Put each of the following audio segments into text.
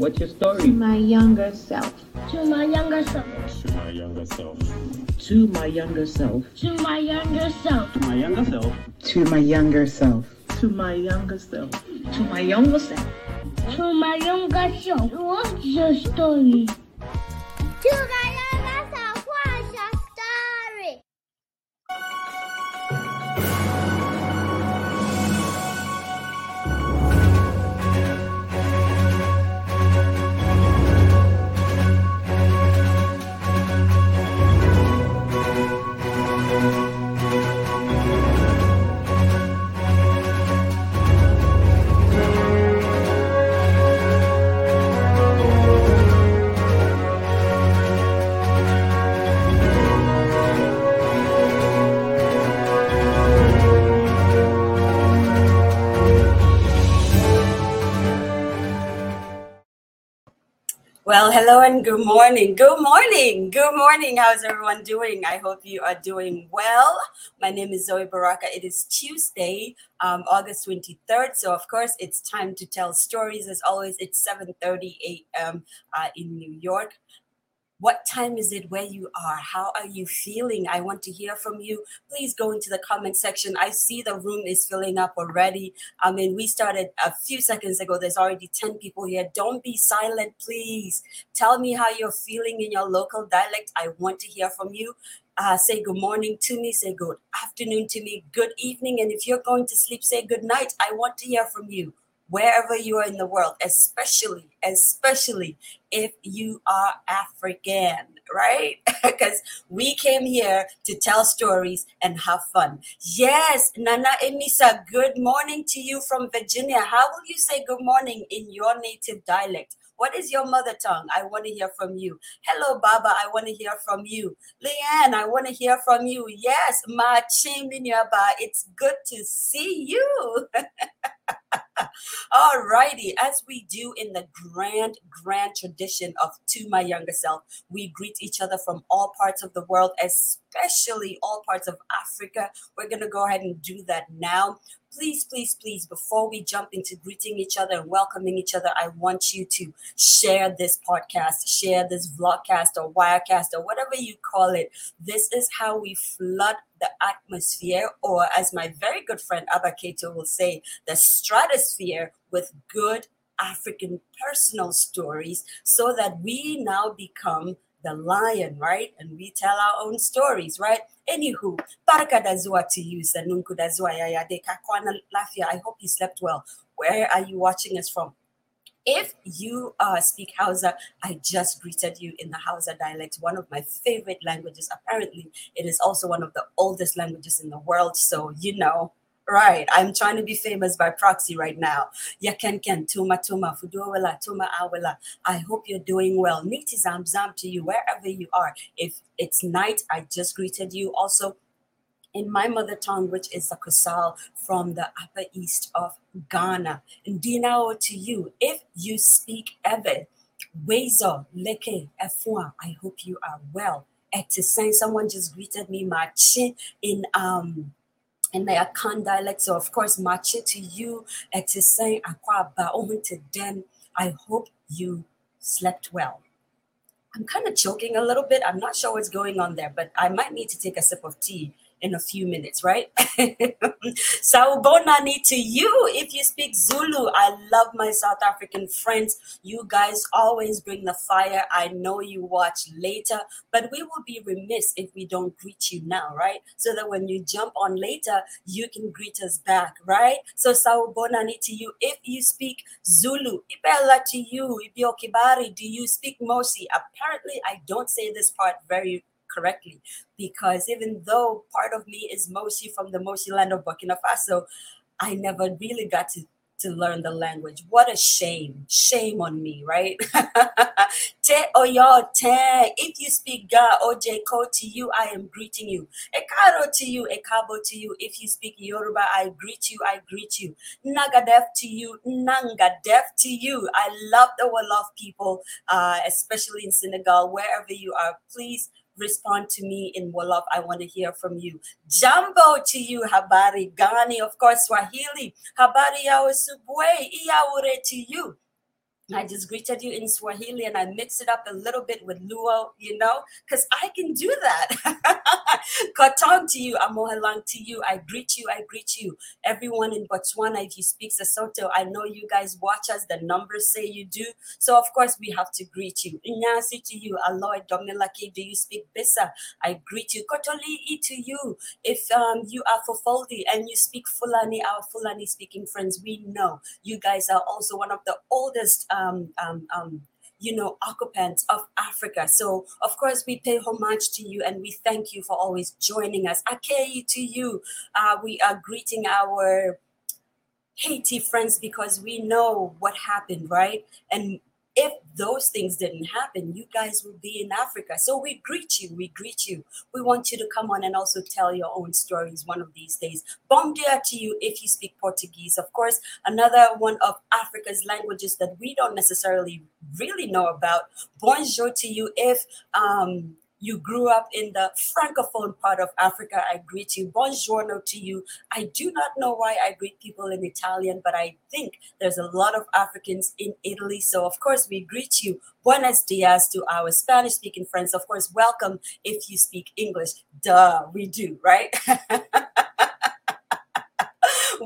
What's your story? To my younger self. To my younger self. to my younger self. To my younger self. To my younger self. To my younger self. to my younger self. To my younger self. To my younger self. To my younger self. What's your story? To my Well, hello and good morning. Good morning. Good morning. How's everyone doing? I hope you are doing well. My name is Zoe Baraka. It is Tuesday, um, August 23rd. So, of course, it's time to tell stories. As always, it's 7.30 a.m. Uh, in New York. What time is it where you are? How are you feeling? I want to hear from you. Please go into the comment section. I see the room is filling up already. I mean, we started a few seconds ago. There's already 10 people here. Don't be silent, please. Tell me how you're feeling in your local dialect. I want to hear from you. Uh, say good morning to me, say good afternoon to me, good evening. And if you're going to sleep, say good night. I want to hear from you wherever you are in the world, especially, especially if you are African, right? Because we came here to tell stories and have fun. Yes, Nana Emisa, good morning to you from Virginia. How will you say good morning in your native dialect? What is your mother tongue? I want to hear from you. Hello, Baba. I want to hear from you. Leanne, I want to hear from you. Yes, Ma Chiminyaba. It's good to see you. All righty, as we do in the grand, grand tradition of To My Younger Self, we greet each other from all parts of the world, especially all parts of Africa. We're going to go ahead and do that now. Please, please, please, before we jump into greeting each other and welcoming each other, I want you to share this podcast, share this vlogcast or wirecast or whatever you call it. This is how we flood the atmosphere, or as my very good friend Abba Keto will say, the stratosphere with good African personal stories so that we now become the lion, right? And we tell our own stories, right? Anywho, baraka dazua to you, Sanunku dazua yaya de kakwana lafia. I hope you slept well. Where are you watching us from? If you uh, speak Hausa, I just greeted you in the Hausa dialect, one of my favorite languages. Apparently, it is also one of the oldest languages in the world. So, you know, right, I'm trying to be famous by proxy right now. Yaken ken, tuma tuma, fuduwela, tuma awela. I hope you're doing well. Niti zam zam to you, wherever you are. If it's night, I just greeted you. Also, in my mother tongue, which is the Kusal from the upper east of Ghana. And Dinao to you, if you speak Ewe, Wezo, Leke, Efua, I hope you are well. Etisain, someone just greeted me, Machi, in um in my Akan dialect. So of course, Machi to you, Etisain, Akwa Baohun to them. I hope you slept well. I'm kind of choking a little bit. I'm not sure what's going on there, but I might need to take a sip of tea in a few minutes, right? Saubonani to you if you speak Zulu. I love my South African friends. You guys always bring the fire. I know you watch later, but we will be remiss if we don't greet you now, right? So that when you jump on later, you can greet us back, right? So Saubonani to you if you speak Zulu. Ibella to you. Ibio Kibari, do you speak Mosi? Apparently, I don't say this part very correctly because even though part of me is Moshi from the Moshi land of Burkina Faso, I never really got to, to learn the language. What a shame. Shame on me, right? te oyo te. If you speak Ga or Ko to you, I am greeting you. Ekaro to you, Ekabo to you. If you speak Yoruba, I greet you, I greet you. Nagadef to you, Nangadef to you. I love the Wolof people, uh, especially in Senegal, wherever you are. Please respond to me in Wolof. I want to hear from you. Jambo to you, Habari Gani, of course, Swahili. Habari yao subwe, to you. I just greeted you in Swahili and I mixed it up a little bit with Luo, you know, because I can do that. Katong to you, Amohalang to you. I greet you, I greet you. Everyone in Botswana, if you speak Sesotho, I know you guys watch us. The numbers say you do. So, of course, we have to greet you. Inyasi to you. Aloy Domilaki, do you speak Bisa? I greet you. Kotoli to you. If um, you are Fofoldi and you speak Fulani, our Fulani speaking friends, we know you guys are also one of the oldest. Um, um, um, you know, occupants of Africa. So, of course, we pay homage to you and we thank you for always joining us. Akei to you. Uh, we are greeting our Haiti friends because we know what happened, right? And if those things didn't happen, you guys would be in Africa. So we greet you. We greet you. We want you to come on and also tell your own stories one of these days. Bom dia to you if you speak Portuguese. Of course, another one of Africa's languages that we don't necessarily really know about. Bonjour to you if um, you grew up in the francophone part of Africa, I greet you. Buongiorno to you. I do not know why I greet people in Italian, but I think there's a lot of Africans in Italy. So, of course, we greet you. Buenos dias to our Spanish speaking friends. Of course, welcome if you speak English. Duh, we do, right?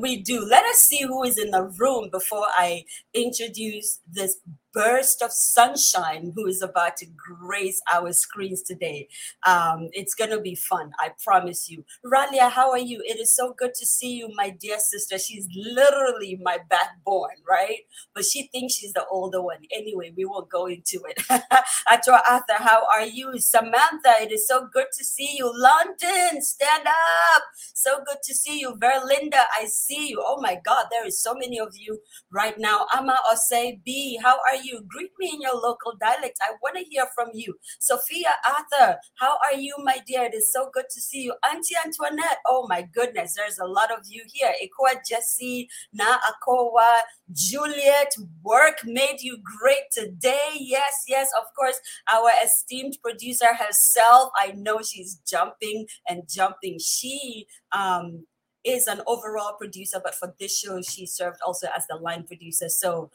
we do. Let us see who is in the room before I introduce this burst of sunshine who is about to grace our screens today. Um, it's going to be fun, I promise you. Ralia, how are you? It is so good to see you, my dear sister. She's literally my backbone, right? But she thinks she's the older one. Anyway, we won't go into it. Atro Arthur, how are you? Samantha, it is so good to see you. London, stand up. So good to see you. Verlinda, I see you. Oh my God, there is so many of you right now. Ama Osei B, how are you? Greet me in your local dialect. I want to hear from you. Sophia Arthur, how are you, my dear? It is so good to see you. Auntie Antoinette, oh my goodness, there's a lot of you here. Ikwa Jesse, Na Akowa, Juliet, work made you great today. Yes, yes, of course. Our esteemed producer herself, I know she's jumping and jumping. She um is an overall producer, but for this show, she served also as the line producer. So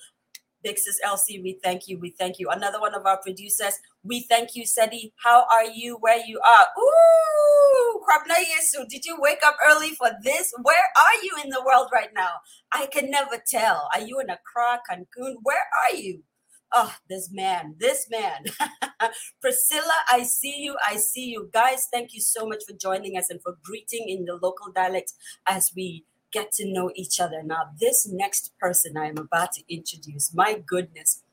Big Sis LC, we thank you. We thank you. Another one of our producers, we thank you, Sedi. How are you? Where you are? Ooh, Yesu, did you wake up early for this? Where are you in the world right now? I can never tell. Are you in Accra, Cancun? Where are you? Oh, this man, this man. Priscilla, I see you. I see you. Guys, thank you so much for joining us and for greeting in the local dialect as we get to know each other. Now, this next person I am about to introduce, my goodness,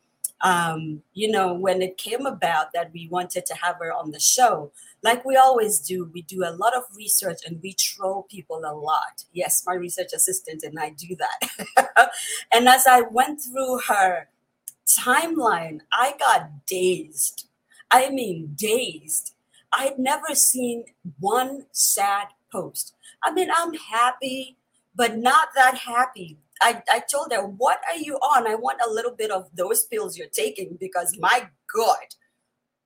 um, you know, when it came about that we wanted to have her on the show, like we always do, we do a lot of research and we troll people a lot. Yes, my research assistant and I do that. and as I went through her timeline, I got dazed. I mean, dazed. I'd never seen one sad post. I mean, I'm happy but not that happy. I, I told her, What are you on? I want a little bit of those pills you're taking because my God.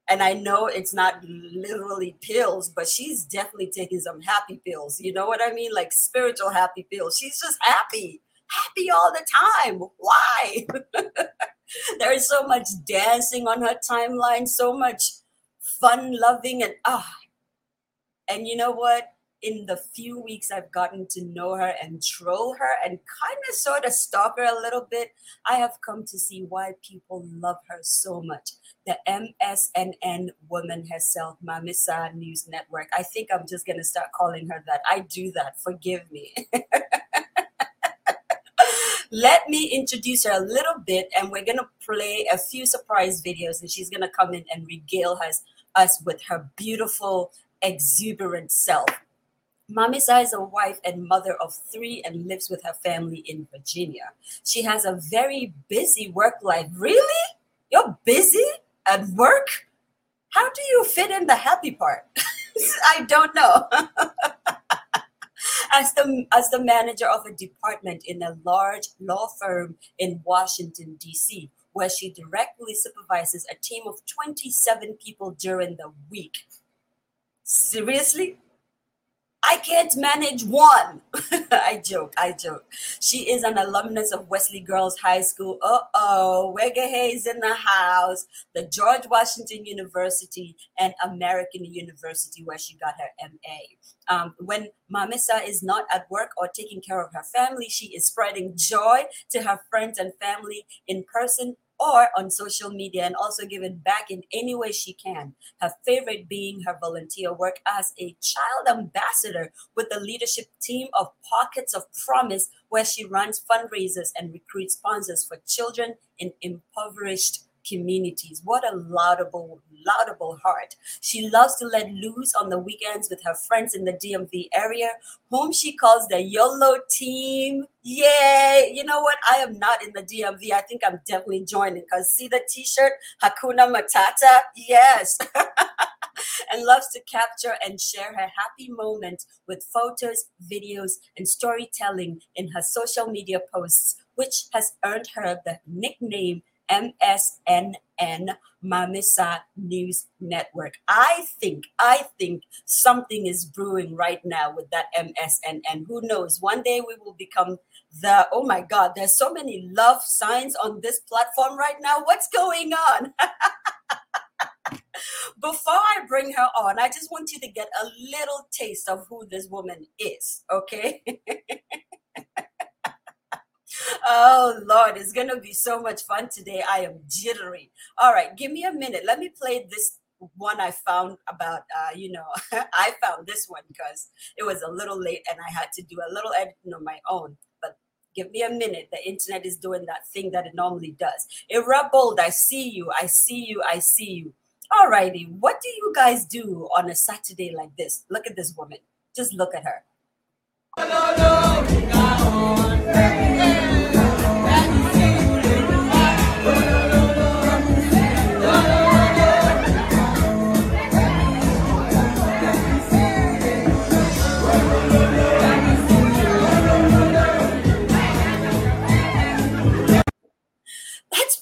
And I know it's not literally pills, but she's definitely taking some happy pills. You know what I mean? Like spiritual happy pills. She's just happy, happy all the time. Why? there is so much dancing on her timeline, so much fun loving, and ah. And you know what? In the few weeks I've gotten to know her and troll her and kind of sort of stalk her a little bit, I have come to see why people love her so much. The MSNN woman herself, Mame Saah News Network. I think I'm just going to start calling her that. I do that. Forgive me. Let me introduce her a little bit, and we're going to play a few surprise videos, and she's going to come in and regale us, us with her beautiful, exuberant self. Mame Saah is a wife and mother of three and lives with her family in Virginia. She has a very busy work life. Really? You're busy at work? How do you fit in the happy part? I don't know. as the as the manager of a department in a large law firm in Washington D.C., where she directly supervises a team of 27 people during the week. Seriously? I can't manage one. I joke, I joke. She is an alumnus of Wesley Girls High School. Uh oh, Wega Hayes in the house, the George Washington University, and American University, where she got her MA. Um, when Mame Saah is not at work or taking care of her family, she is spreading joy to her friends and family in person or on social media and also giving back in any way she can. Her favorite being her volunteer work as a child ambassador with the leadership team of Pockets of Promise, where she runs fundraisers and recruits sponsors for children in impoverished communities. What a laudable, laudable heart. She loves to let loose on the weekends with her friends in the DMV area, whom she calls the YOLO team. Yay! You know what? I am not in the DMV. I think I'm definitely joining because see the t shirt? Hakuna Matata? Yes. and loves to capture and share her happy moments with photos, videos, and storytelling in her social media posts, which has earned her the nickname MSNN Mame Saah News Network. I think, I think something is brewing right now with that MSNN. Who knows? One day we will become the, oh my God, there's so many love signs on this platform right now. What's going on? Before I bring her on, I just want you to get a little taste of who this woman is, okay? oh Lord, it's gonna be so much fun today. I am jittery. All right, give me a minute. Let me play this one I found about uh, you know, I found this one because it was a little late and I had to do a little editing on my own. But give me a minute. The internet is doing that thing that it normally does. Ira Bold, I see you, I see you, I see you. All righty, what do you guys do on a Saturday like this? Look at this woman. Just look at her.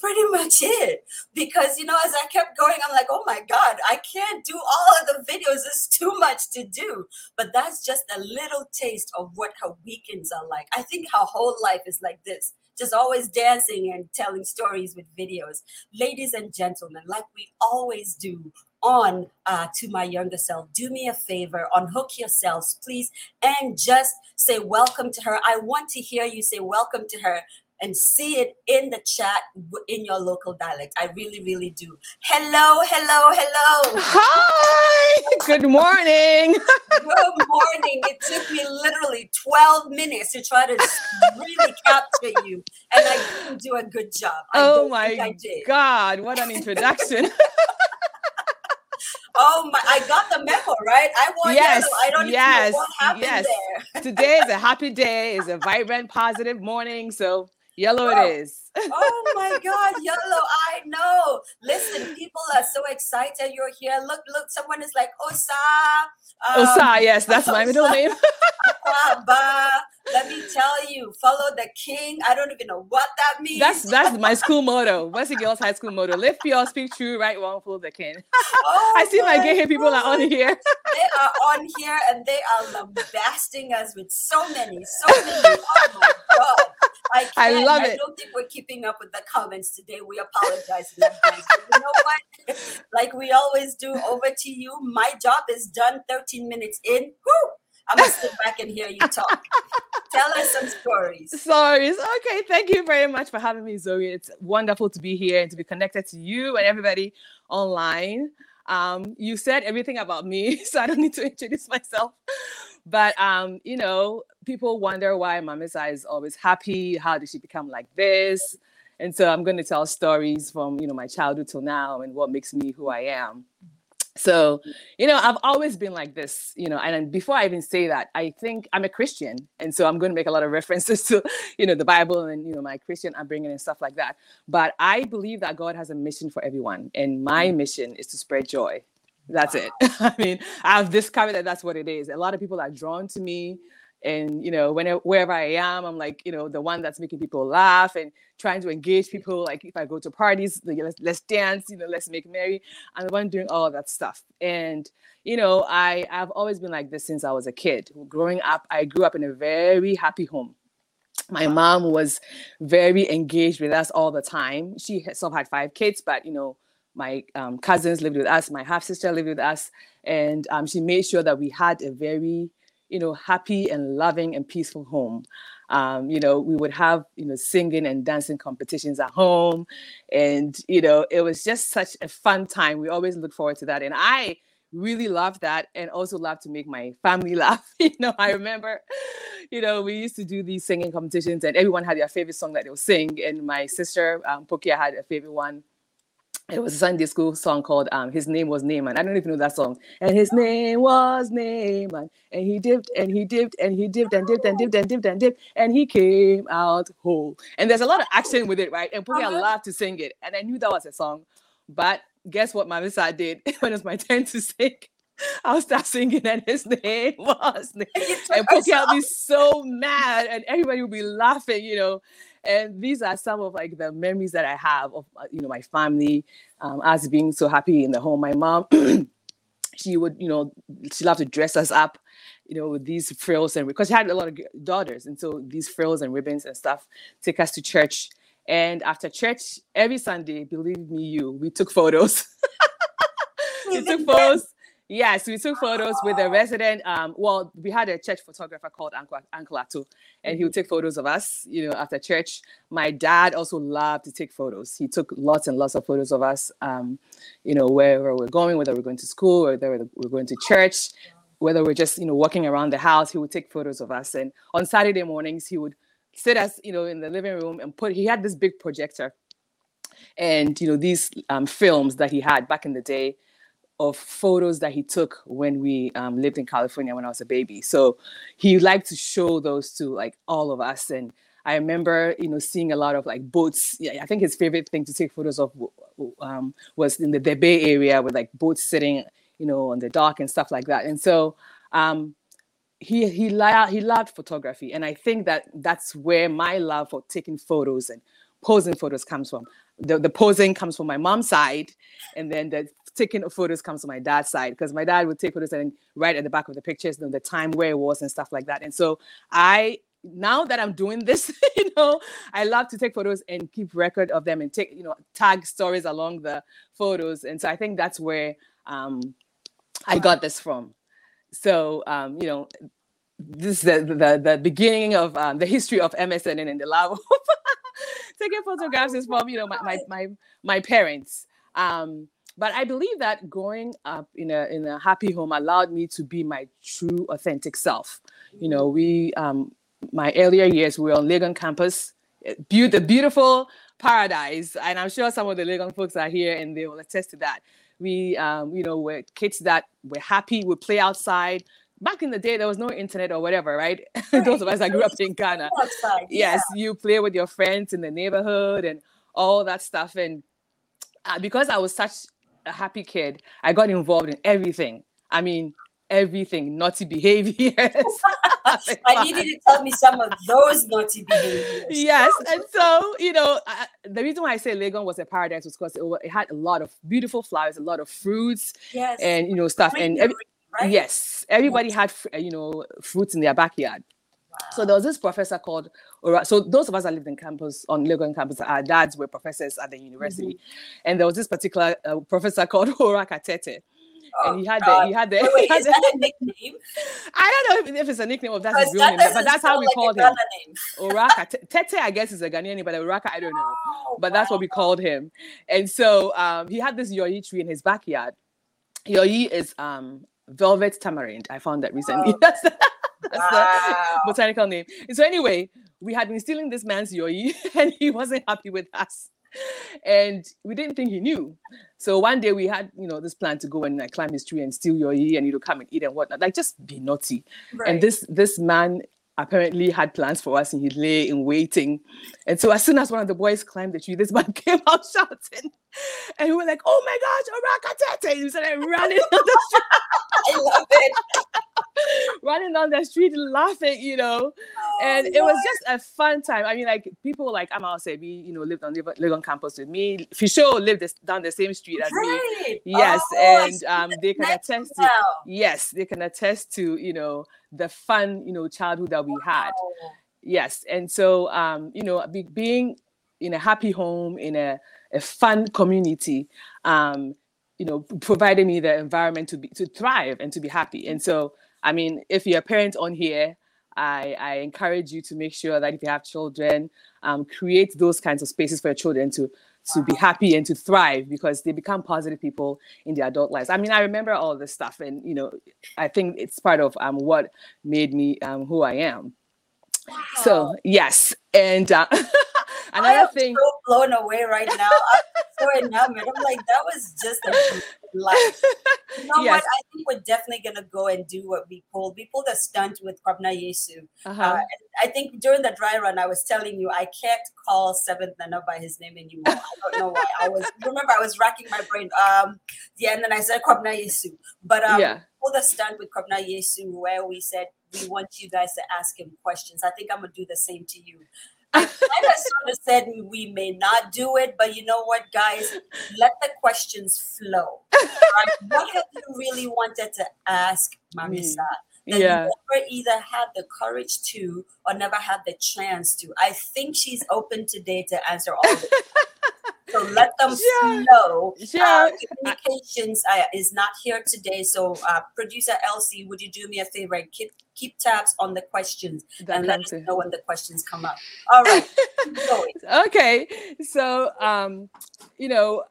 Pretty much it. Because, you know, as I kept going, I'm like, oh my God, I can't do all of the videos. It's too much to do. But that's just a little taste of what her weekends are like. I think her whole life is like this just always dancing and telling stories with videos. Ladies and gentlemen, like we always do on uh, to my younger self, do me a favor, unhook yourselves, please, and just say welcome to her. I want to hear you say welcome to her and see it in the chat in your local dialect. I really, really do. Hello, hello, hello. Hi. Good morning. Good morning. It took me literally 12 minutes to try to really capture you, and I didn't do a good job. I oh my God, what an introduction. Oh my! I got the memo right. I want yes, yellow. I don't yes, know what happened yes. there. Today is a happy day. It's a vibrant, positive morning. So Yellow oh. it is. oh my God, yellow. I know. Listen, people are so excited you're here. Look, look, someone is like, Osa. Um, Osa, yes, that's my middle name. Let me tell you, follow the king. I don't even know what that means. That's that's my school motto. Wesley Girls High School motto. Live pure, speak true, right, wrong, follow the king. Oh I see my, gay people are on here. they are on here and they are lambasting us with so many, so many. Oh my God. I, I love it. I don't think we're keeping up with the comments today. We apologize you know what? Like we always do, over to you. My job is done 13 minutes in. Woo! I'm gonna sit back and hear you talk. Tell us some stories. Stories. Okay, thank you very much for having me, Zoe. It's wonderful to be here and to be connected to you and everybody online. Um, you said everything about me, so I don't need to introduce myself. But um, you know, people wonder why Mame Saah is always happy. How did she become like this? And so I'm going to tell stories from you know my childhood till now and what makes me who I am. So, you know, I've always been like this, you know, and before I even say that, I think I'm a Christian. And so I'm going to make a lot of references to, you know, the Bible and, you know, my Christian upbringing and stuff like that. But I believe that God has a mission for everyone. And my mm. mission is to spread joy. That's it. I mean, I've discovered that that's what it is. A lot of people are drawn to me and you know whenever wherever i am i'm like you know the one that's making people laugh and trying to engage people like if i go to parties let's, let's dance you know let's make merry i'm the one doing all of that stuff. And you know i i've always been like this since i was a kid. Growing up i grew up in a very happy home. My mom was very engaged with us all the time. She herself had five kids but you know my um, cousins lived with us my half sister lived with us and um, she made sure that we had a very you know, happy and loving and peaceful home. Um, you know, we would have, you know, singing and dancing competitions at home. And, you know, it was just such a fun time. We always look forward to that. And I really love that and also love to make my family laugh. you know, I remember, you know, we used to do these singing competitions and everyone had their favorite song that they would sing. And my sister, um, Pokia, had a favorite one it was a Sunday school song called um, His Name Was Naaman. I don't even know that song. And his name was Naaman. And he dipped and he dipped and he dipped and dipped and dipped and dipped and dipped and he came out whole. And there's a lot of action with it, right? And Pookie uh-huh. loved to sing it. And I knew that was a song. But guess what my Misa did when it was my turn to sing? I'll start singing and his name was Naaman. And Pookie had be so mad and everybody would be laughing, you know and these are some of like the memories that I have of uh, you know my family, um, us being so happy in the home. My mom, she would you know she loved to dress us up, you know, with these frills and because she had a lot of daughters, and so these frills and ribbons and stuff take us to church. And after church, every Sunday, believe me, you, we took photos. we took photos Yes, we took photos with a resident. Um, well, we had a church photographer called Uncle, Uncle Atu, and he would mm-hmm. take photos of us, you know, after church. My dad also loved to take photos. He took lots and lots of photos of us, um, you know, wherever we're going, whether we're going to school whether we're going to church, whether we're just, you know, walking around the house, he would take photos of us. And on Saturday mornings, he would sit us, you know, in the living room and put, he had this big projector and, you know, these um, films that he had back in the day of photos that he took when we um, lived in California when I was a baby. So he liked to show those to like all of us. And I remember, you know, seeing a lot of like boats. Yeah, I think his favorite thing to take photos of um, was in the, Bay Area with like boats sitting, you know, on the dock and stuff like that. And so um, he he loved he loved photography, and I think that that's where my love for taking photos and posing photos comes from. The, the posing comes from my mom's side, and then the taking photos comes from my dad's side because my dad would take photos and write at the back of the pictures, you know, the time where it was and stuff like that. And so I now that I'm doing this, you know, I love to take photos and keep record of them and take, you know, tag stories along the photos. And so I think that's where um, I got this from. So um, you know, this is the the, the beginning of um, the history of MSN and the of taking photographs is from you know my my my, my parents. Um, but I believe that growing up in a in a happy home allowed me to be my true authentic self. You know, we um my earlier years we were on Legon campus, eh, be- the beautiful paradise, and I'm sure some of the Legon folks are here and they will attest to that. We um, you know, were kids that were happy, would play outside, back in the day there was no internet or whatever right, right. those of us that grew up in ghana. Outside, yes you play with your friends in the neighborhood and all that stuff. And uh, because i was such a happy kid, I got involved in everything. I mean, everything, naughty behaviors. I need you to tell me some of those naughty behaviors. Yes, and so you know, I, the reason why I say Legon was a paradise was because it, it, had a lot of beautiful flowers, a lot of fruits, yes, and you know stuff, and every, right? yes, everybody yes. had you know fruits in their backyard. So there was this professor called Ora. So those of us that lived in campus on Legon campus, our dads were professors at the university, mm-hmm. and there was this particular uh, professor called Ora Katete. Oh, and he had God. the he had the, wait, wait, is that a nickname? I don't know if, if it's a nickname or that's his real name, but that's how we like called him. Oraka Tete, I guess is a Ghanaian, but Oraka, I don't know. Oh, but wow. that's what we called him. And so um, he had this yoyi tree in his backyard. Yoyi is um, velvet tamarind. I found that recently. Oh. That's wow. the botanical name. so anyway, we had been stealing this man's yoyi, and he wasn't happy with us. And we didn't think he knew. So one day we had, you know, this plan to go and like, climb his tree and steal yoyi, and you know, come and eat and whatnot. Like just be naughty. Right. And this this man apparently had plans for us and he lay in waiting. And so as soon as one of the boys climbed the tree, this man came out shouting. And we were like, oh my gosh, Arakatete. He started running on the street. I love it. running down the street laughing, you know. and Oh, it was just a fun time. I mean, like people like Amal we you know lived on live, live on campus with me. Fisho lived this, down the same street as me. Yes, Oh, and um, they can attest to now. yes, they can attest to you know the fun you know childhood that we had. Wow. Yes, and so um, you know, be, being in a happy home in a, a fun community, um, you know, provided me the environment to be to thrive and to be happy. And so, I mean, if you're a parent on here, I, I encourage you to make sure that if you have children, um, create those kinds of spaces for your children to to be happy and to thrive because they become positive people in their adult lives. I mean, I remember all this stuff, and you know, I think it's part of um, what made me um, who I am. So yes, and uh, I another thing. so blown away right now. I'm so enamored. I'm like, that was just a life. You know Yes. what? I think we're definitely gonna go and do what we pulled. We pulled a stunt with Kwabna Yesu. Uh-huh. Uh, and I think during the dry run, I was telling you I can't call Seventh Nana by his name anymore. I don't know why. I was remember I was racking my brain. Um, yeah, and then I said Kwabna Yesu, but um, Yeah. pulled a stunt with Kwabna Yesu where we said we want you guys to ask him questions. I think I'm gonna do the same to you. I kind of sort of said we may not do it, but you know what, guys? Let the questions flow. Right? What have you really wanted to ask Mame Saah? Mm. that yeah. you never either had the courage to or never had the chance to. I think she's open today to answer all of it. so let them flow. Sure. Uh, communications uh, is not here today. So uh, producer Elsie, would you do me a favor and keep keep tabs on the questions That and let us know when the questions come up. All right. okay so um you know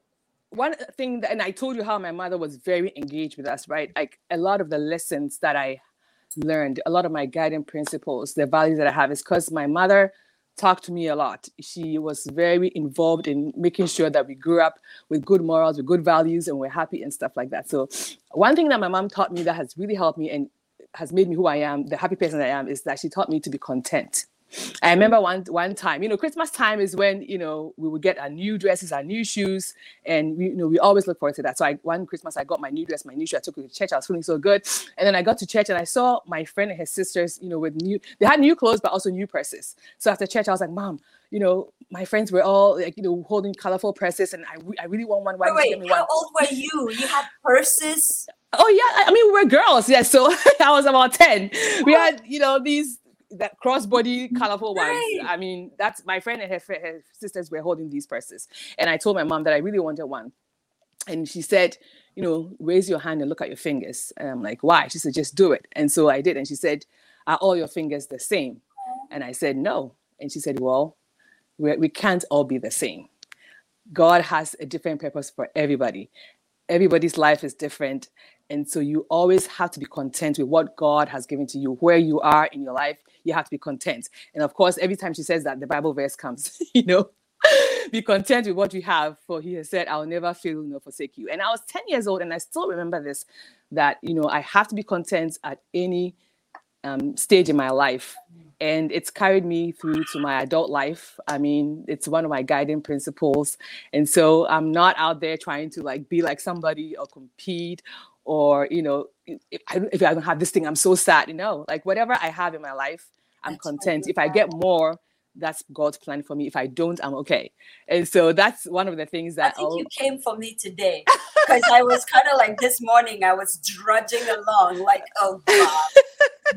one thing that, and i told you how my mother was very engaged with us right like a lot of the lessons that i learned a lot of my guiding principles the values that i have is because my mother talked to me a lot. She was very involved in making sure that we grew up with good morals with good values and we're happy and stuff like that. So one thing that my mom taught me that has really helped me and has made me who i am the happy person i am is that she taught me to be content I remember one one time, you know, Christmas time is when you know we would get our new dresses, our new shoes, and we, you know we always look forward to that. So I one Christmas I got my new dress, my new shoe. I took it to church. I was feeling so good, and then I got to church and I saw my friend and his sisters, you know, with new. They had new clothes but also new purses. So after church, I was like, Mom, you know, my friends were all like, you know, holding colorful purses, and I, I really want one. Why Wait, didn't you me wait, one? how old were you? You had purses? Oh yeah, I I mean we were girls, yeah. So I was about ten. We oh. had you know these that crossbody mm-hmm. colorful ones. I mean that's my friend and her, her sisters were holding these purses, and I told my mom that I really wanted one, and she said, you know, raise your hand and look at your fingers. And I'm like, why? She said, just do it. And so I did, and she said, are all your fingers the same? And I said, no. And she said, well, we we can't all be the same. God has a different purpose for everybody. Everybody's life is different. And so you always have to be content with what God has given to you, where you are in your life. You have to be content. And of course, every time she says that, the Bible verse comes, you know, be content with what you have, for he has said, I'll never fail nor forsake you. And I was 10 years old, and I still remember this that, you know, I have to be content at any um, stage in my life. And it's carried me through to my adult life. I mean, it's one of my guiding principles. And so I'm not out there trying to like be like somebody or compete or, you know, if I, don't- if I don't have this thing, I'm so sad. You know, like whatever I have in my life, I'm That's content. If I get more, that's God's plan for me. If I don't, I'm okay. And so that's one of the things I that think I'll- you came for me today because I was kind of like this morning. I was drudging along, like, oh God,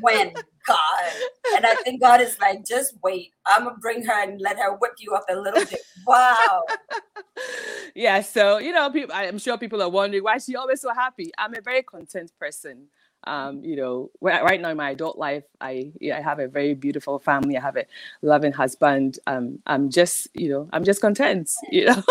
when God, and I think God is like, just wait. I'm gonna bring her and let her whip you up a little bit. Wow, yeah so you know people i'm sure people are wondering why she always so happy i'm a very content person um you know right now in my adult life i yeah, i have a very beautiful family. I have a loving husband. Um i'm just you know i'm just content you know?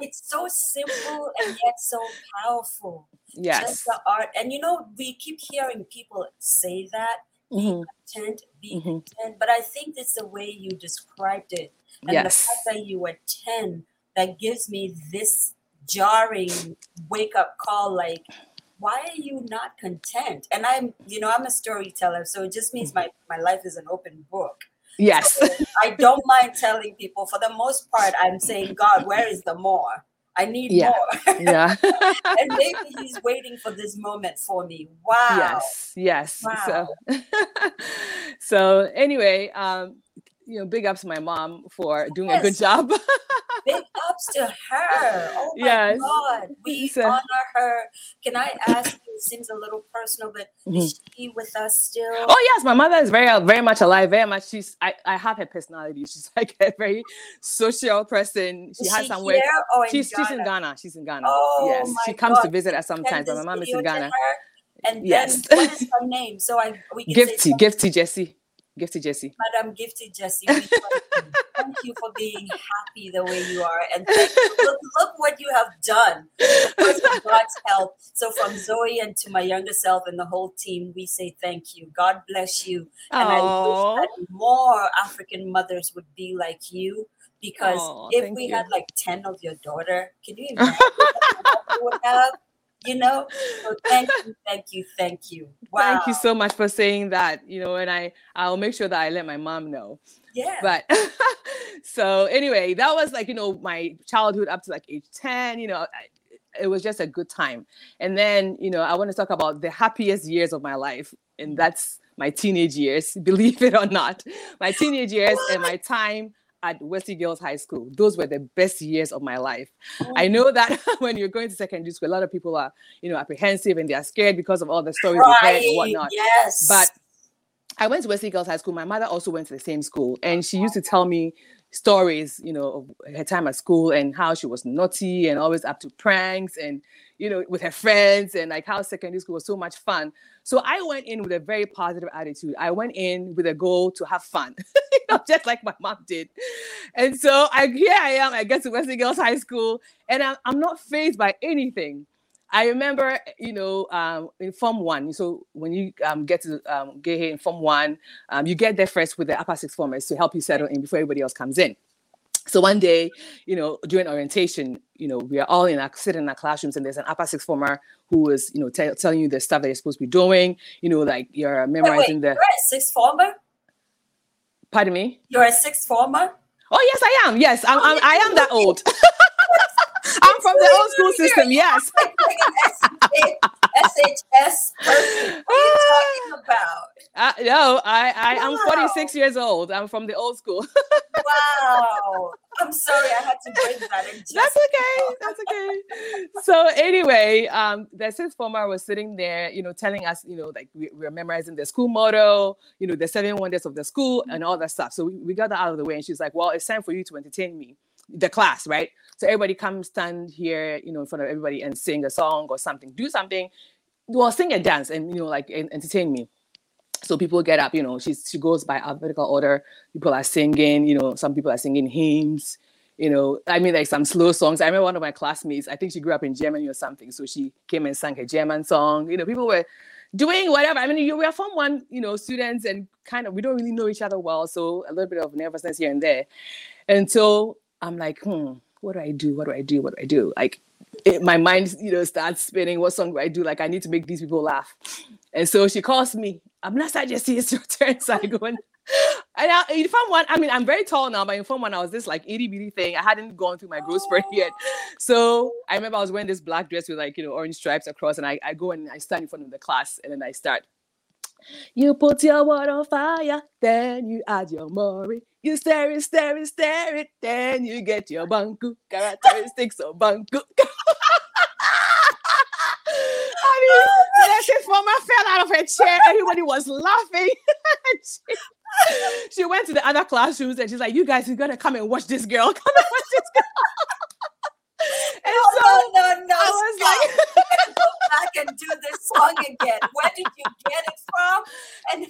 It's so simple and yet so powerful. yes. Just the art, and you know, we keep hearing people say that Mhm, content, be mhm. content, but I think it's the way you described it. And the fact that you were 10 that gives me this jarring wake up call like why are you not content and i'm you know i'm a storyteller so it just means my my life is an open book yes i don't mind telling people for the most part i'm saying god where is the more I need Yeah. more. Yeah. and maybe he's waiting for this moment for me. Wow. Yes, yes. Wow. So, so anyway, um, you know, big ups to my mom for doing a good job. Big ups to her. Oh my Yes. God. We So- honor her. Can I ask you? It seems a little personal, but Mm-hmm. is she with us still? oh yes, my mother is very, very much alive. Very much. She's. I. I have her personality. She's like a very social person. She Is has she somewhere. here or in She's she's in Ghana? She's in Ghana. Oh yes, she comes to visit us sometimes, but my mom is in Ghana. And Yes. then what is her name? So I we can Gifty, Gifty Jessie, Gifty Jesse. Madam Gifty Jessie, we thank you. For being happy the way you are. And thank you. Look, look what you have done. With God's help. So from Zoe and to my younger self and the whole team, we say thank you. God bless you. And I Aw. wish that more African mothers would be like you. Because Aw, if we you. had like 10 of your daughter, can you imagine what we would have? You know? So thank you, thank you, thank you. Wow. Thank you so much for saying that. You know, and I I'll make sure that I let my mom know. Yeah. But so anyway, that was like you know my childhood up to like age ten. You know, I, it was just a good time. And then you know I want to talk about the happiest years of my life, Mm. and that's my teenage years. Believe it or not, my teenage years and my time at Wesley Girls High School. Those were the best years of my life. I oh. know that when you're going to secondary school, a lot of people are, you know, apprehensive and they are scared because of all the stories they heard and whatnot. Yes. But I went to Wesley Girls High School. My mother also went to the same school, and she used to tell me stories, you know, of her time at school and how she was naughty and always up to pranks and, you know, with her friends and like how secondary school was so much fun. So I went in with a very positive attitude. I went in with a goal to have fun, you know, just like my mom did. And so I here I am. I get to Wesley Girls High School, and I'm, I'm not phased by anything. I remember, you know, um, in Form One. So when you um, get to um, get here in Form One, um, you get there first with the upper six formers to help you settle in before everybody else comes in. So one day, you know, during orientation, you know, we are all in our sitting in our classrooms, and there's an upper six former who is, you know, tell telling you the stuff that you're supposed to be doing. You know, like you're memorizing Wait, wait, memorizing you're the. a sixth former? Pardon me. You're a sixth former? Oh yes, I am. Yes, I'm. I'm I am that old. I'm from the old school system. Yes. SHS person. What are you talking about? Uh, no, I, I am 46 years old. I'm from the old school. Wow. I'm sorry, I had to bring that in. That's okay. That's okay. So anyway, um, the sixth former was sitting there, you know, telling us, you know, like we, we were memorizing the school motto, you know, the seven wonders of the school and all that stuff. So we, we got that out of the way, and she's like, "Well, it's time for you to entertain me, the class, right? So everybody come stand here, you know, in front of everybody and sing a song or something, do something, well, sing and dance, and you know, like entertain me." So people get up, you know, she's she goes by alphabetical order. People are singing, you know, some people are singing hymns, you know, I mean, like some slow songs. I remember one of my classmates, I think she grew up in Germany or something. So she came and sang a German song. You know, people were doing whatever. I mean, you were from one, you know, students and kind of, we don't really know each other well. So a little bit of nervousness here and there. And so I'm like, hmm, what do I do? What do I do? What do I do? Like, it, my mind, you know, starts spinning. What song do I do? Like, I need to make these people laugh. And so she calls me. I'm not just it's your turn. So I go and and I, in Form One, I mean, I'm very tall now, but in Form One, I was this like itty bitty thing. I hadn't gone through my growth spurt yet. So I remember I was wearing this black dress with like, you know, orange stripes across, and I, I go and I stand in front of the class and then I start. You put your word on fire, then you add your mori. You stare it, stare it, stare it, then you get your banku characteristics of banku. I mean, that shit former fell out of her chair. Everybody was laughing. she, she went to the other classrooms and she's like, "You guys, you gotta come and watch this girl. Come and watch this girl." and No, so no, no, no. I was stop. like, go back and do this song again. Where did you get it from? And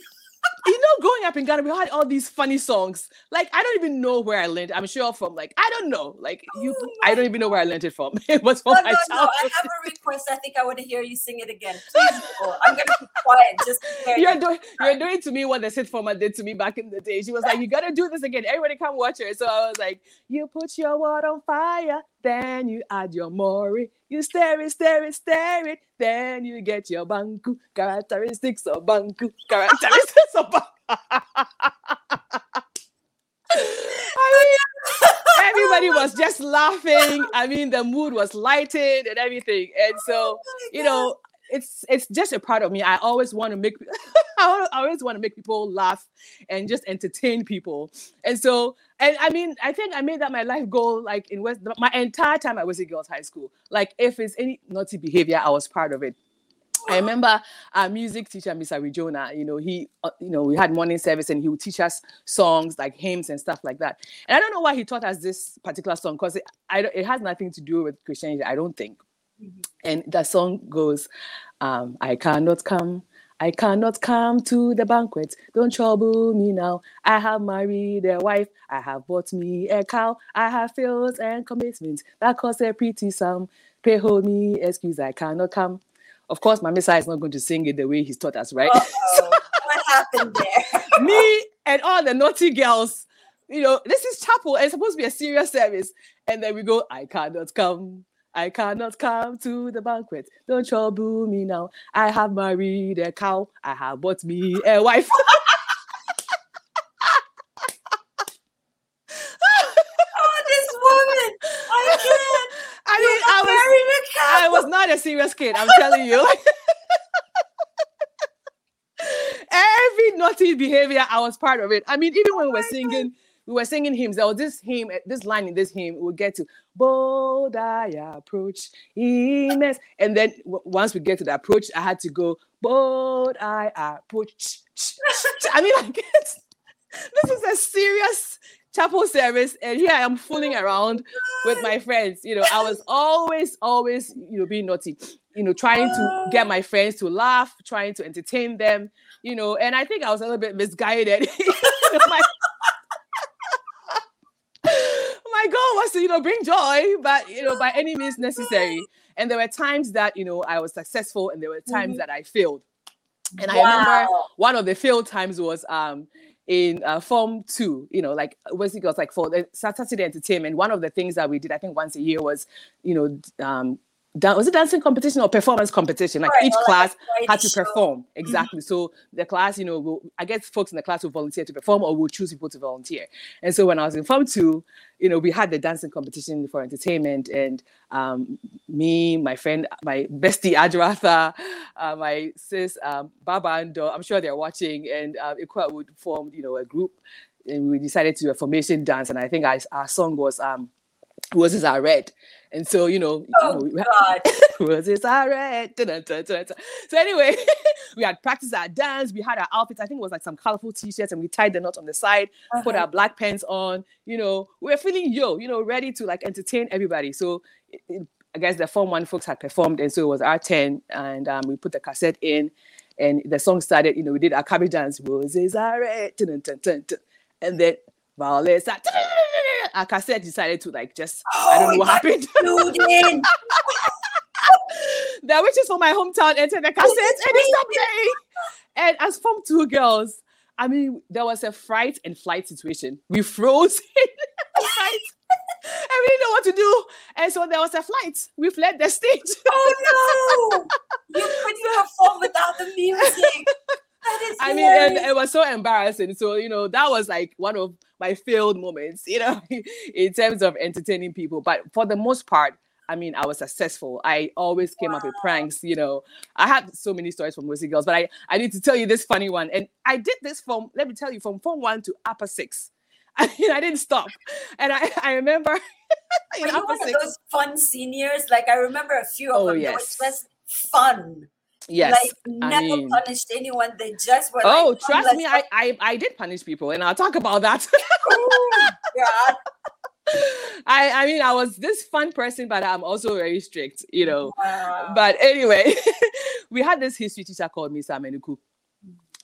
you know, growing up in Ghana, we had all these funny songs. Like, I don't even know where I learned. I'm sure from like, I don't know. Like you, Oh I don't even know where I learned it from. It was from no, my no, no. I have a request. I think I want to hear you sing it again. Please. I'm gonna be quiet just You're doing you're doing to me what the sit former did to me back in the day. She was like, You gotta do this again. Everybody come watch her. So I was like, You put your word on fire, then you add your mori. You stare it, stare it, stare it, then you get your banku characteristics of banku characteristics of banku. I mean, everybody was just laughing. I mean, the mood was lighted and everything. And so, oh you know, it's it's just a part of me. I always want to make I always want to make people laugh and just entertain people. And so, and I mean, I think I made that my life goal. Like in West, my entire time I was in girls' high school. Like if it's any naughty behavior, I was part of it. I remember our music teacher, Mr. Rijona, you know, he, uh, you know, we had morning service and he would teach us songs like hymns and stuff like that. And I don't know why he taught us this particular song because it, it has nothing to do with Christianity, I don't think. Mm-hmm. And the song goes, um, I cannot come. I cannot come to the banquet. Don't trouble me now. I have married a wife. I have bought me a cow. I have fields and commitments that cost a pretty sum. Pay hold me, excuse, I cannot come. Of course, my Messiah is not going to sing it the way he's taught us, right? what happened there? me and all the naughty girls, you know, this is chapel and it's supposed to be a serious service. And then we go, I cannot come. I cannot come to the banquet. Don't trouble me now. I have married a cow. I have bought me a wife. oh, this woman. I can't. I mean, I was, I was not a serious kid, I'm telling you. Every naughty behavior, I was part of it. I mean, even when we were oh singing, we were singing hymns. There was this hymn, eh, this line in this hymn, we'll get to bold I approach. And then w- once we get to the approach, I had to go, bold I approach. I mean, like, this is a serious chapel service and here I am fooling oh around with my friends. You know, I was always, always, you know, being naughty, you know, trying to get my oh. friends to laugh, trying to entertain them, you know, and I think I was a little bit misguided. my, my goal was to, you know, bring joy, but you know, by any means necessary. And there were times that, you know, I was successful and there were times mm-hmm. that I failed. And wow. I remember one of the failed times was um in uh, form two, you know, like basically it was like for the Saturday entertainment. One of the things that we did, I think once a year was, you know, um, dan- was it dancing competition or performance competition? Like right, each class like had to show. perform mm-hmm. exactly. Mm-hmm. So the class, you know, will, I guess folks in the class will volunteer to perform or will choose people to volunteer. And so when I was in form two, you know, we had the dancing competition for entertainment, and um, me, my friend, my bestie Adratha, uh, my sis um, Baba and I'm sure they're watching, and uh, Ikwa would form, you know, a group, and we decided to do a formation dance, and I think I, our song was um, "Roses Are Red," And so, you know, oh, you know God. was it all right? So anyway, we had practiced our dance. We had our outfits. I think it was like some colorful t-shirts and we tied the knot on the side, uh-huh. put our black pants on, you know, we are feeling yo, you know, ready to like entertain everybody. So it, it, I guess the Form 1 folks had performed and so it was our turn and um, we put the cassette in and the song started, you know, we did our cabbage dance, roses are red, and then violets are our cassette decided to like just oh, I don't oh know what happened. the witches from my hometown entered the cassette and it stopped playing. And as from two girls, I mean, there was a fright and flight situation. We froze in flight. we didn't know what to do. And so there was a flight. We fled the stage. Oh no! You couldn't perform without the music. I mean, and it was so embarrassing. So, you know, that was like one of my failed moments, you know, in terms of entertaining people. But for the most part, I mean, I was successful. I always came wow. up with pranks, you know. I had so many stories from Mercy Girls, but I, I need to tell you this funny one. And I did this from, let me tell you, from form one to upper six. I mean, I didn't stop. And I, I remember in upper six. those fun seniors. Like I remember a few of oh, them. Yes. It was fun. Yes, like never I mean, punished anyone. They just were. Oh, like, trust me, I, I I did punish people, and I'll talk about that. oh, God. I I mean I was this fun person, but I'm also very strict, you know. Wow. But anyway, we had this history teacher called Miss Amenuku.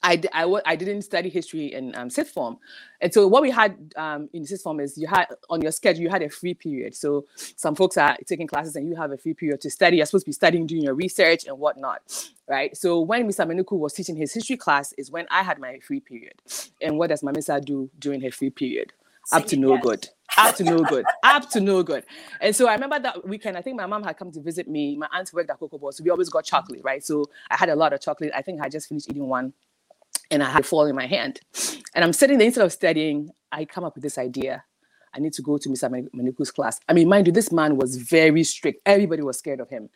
I, I, I didn't study history in um, sixth form. And so what we had um, in sixth form is you had on your schedule, you had a free period. So some folks are taking classes and you have a free period to study. You're supposed to be studying, doing your research and whatnot, right? So when Mr. Menuku was teaching his history class is when I had my free period. And what does Mame Saah do during her free period? Up to no good. Up to no good. Up to no good. And so I remember that weekend, I think my mom had come to visit me. My aunt worked at Cocoa Ball. So we always got chocolate, right? So I had a lot of chocolate. I think I just finished eating one and I had a fall in my hand. And I'm sitting there instead of studying, I come up with this idea. I need to go to Mr. Maniku's class. I mean, mind you, this man was very strict. Everybody was scared of him.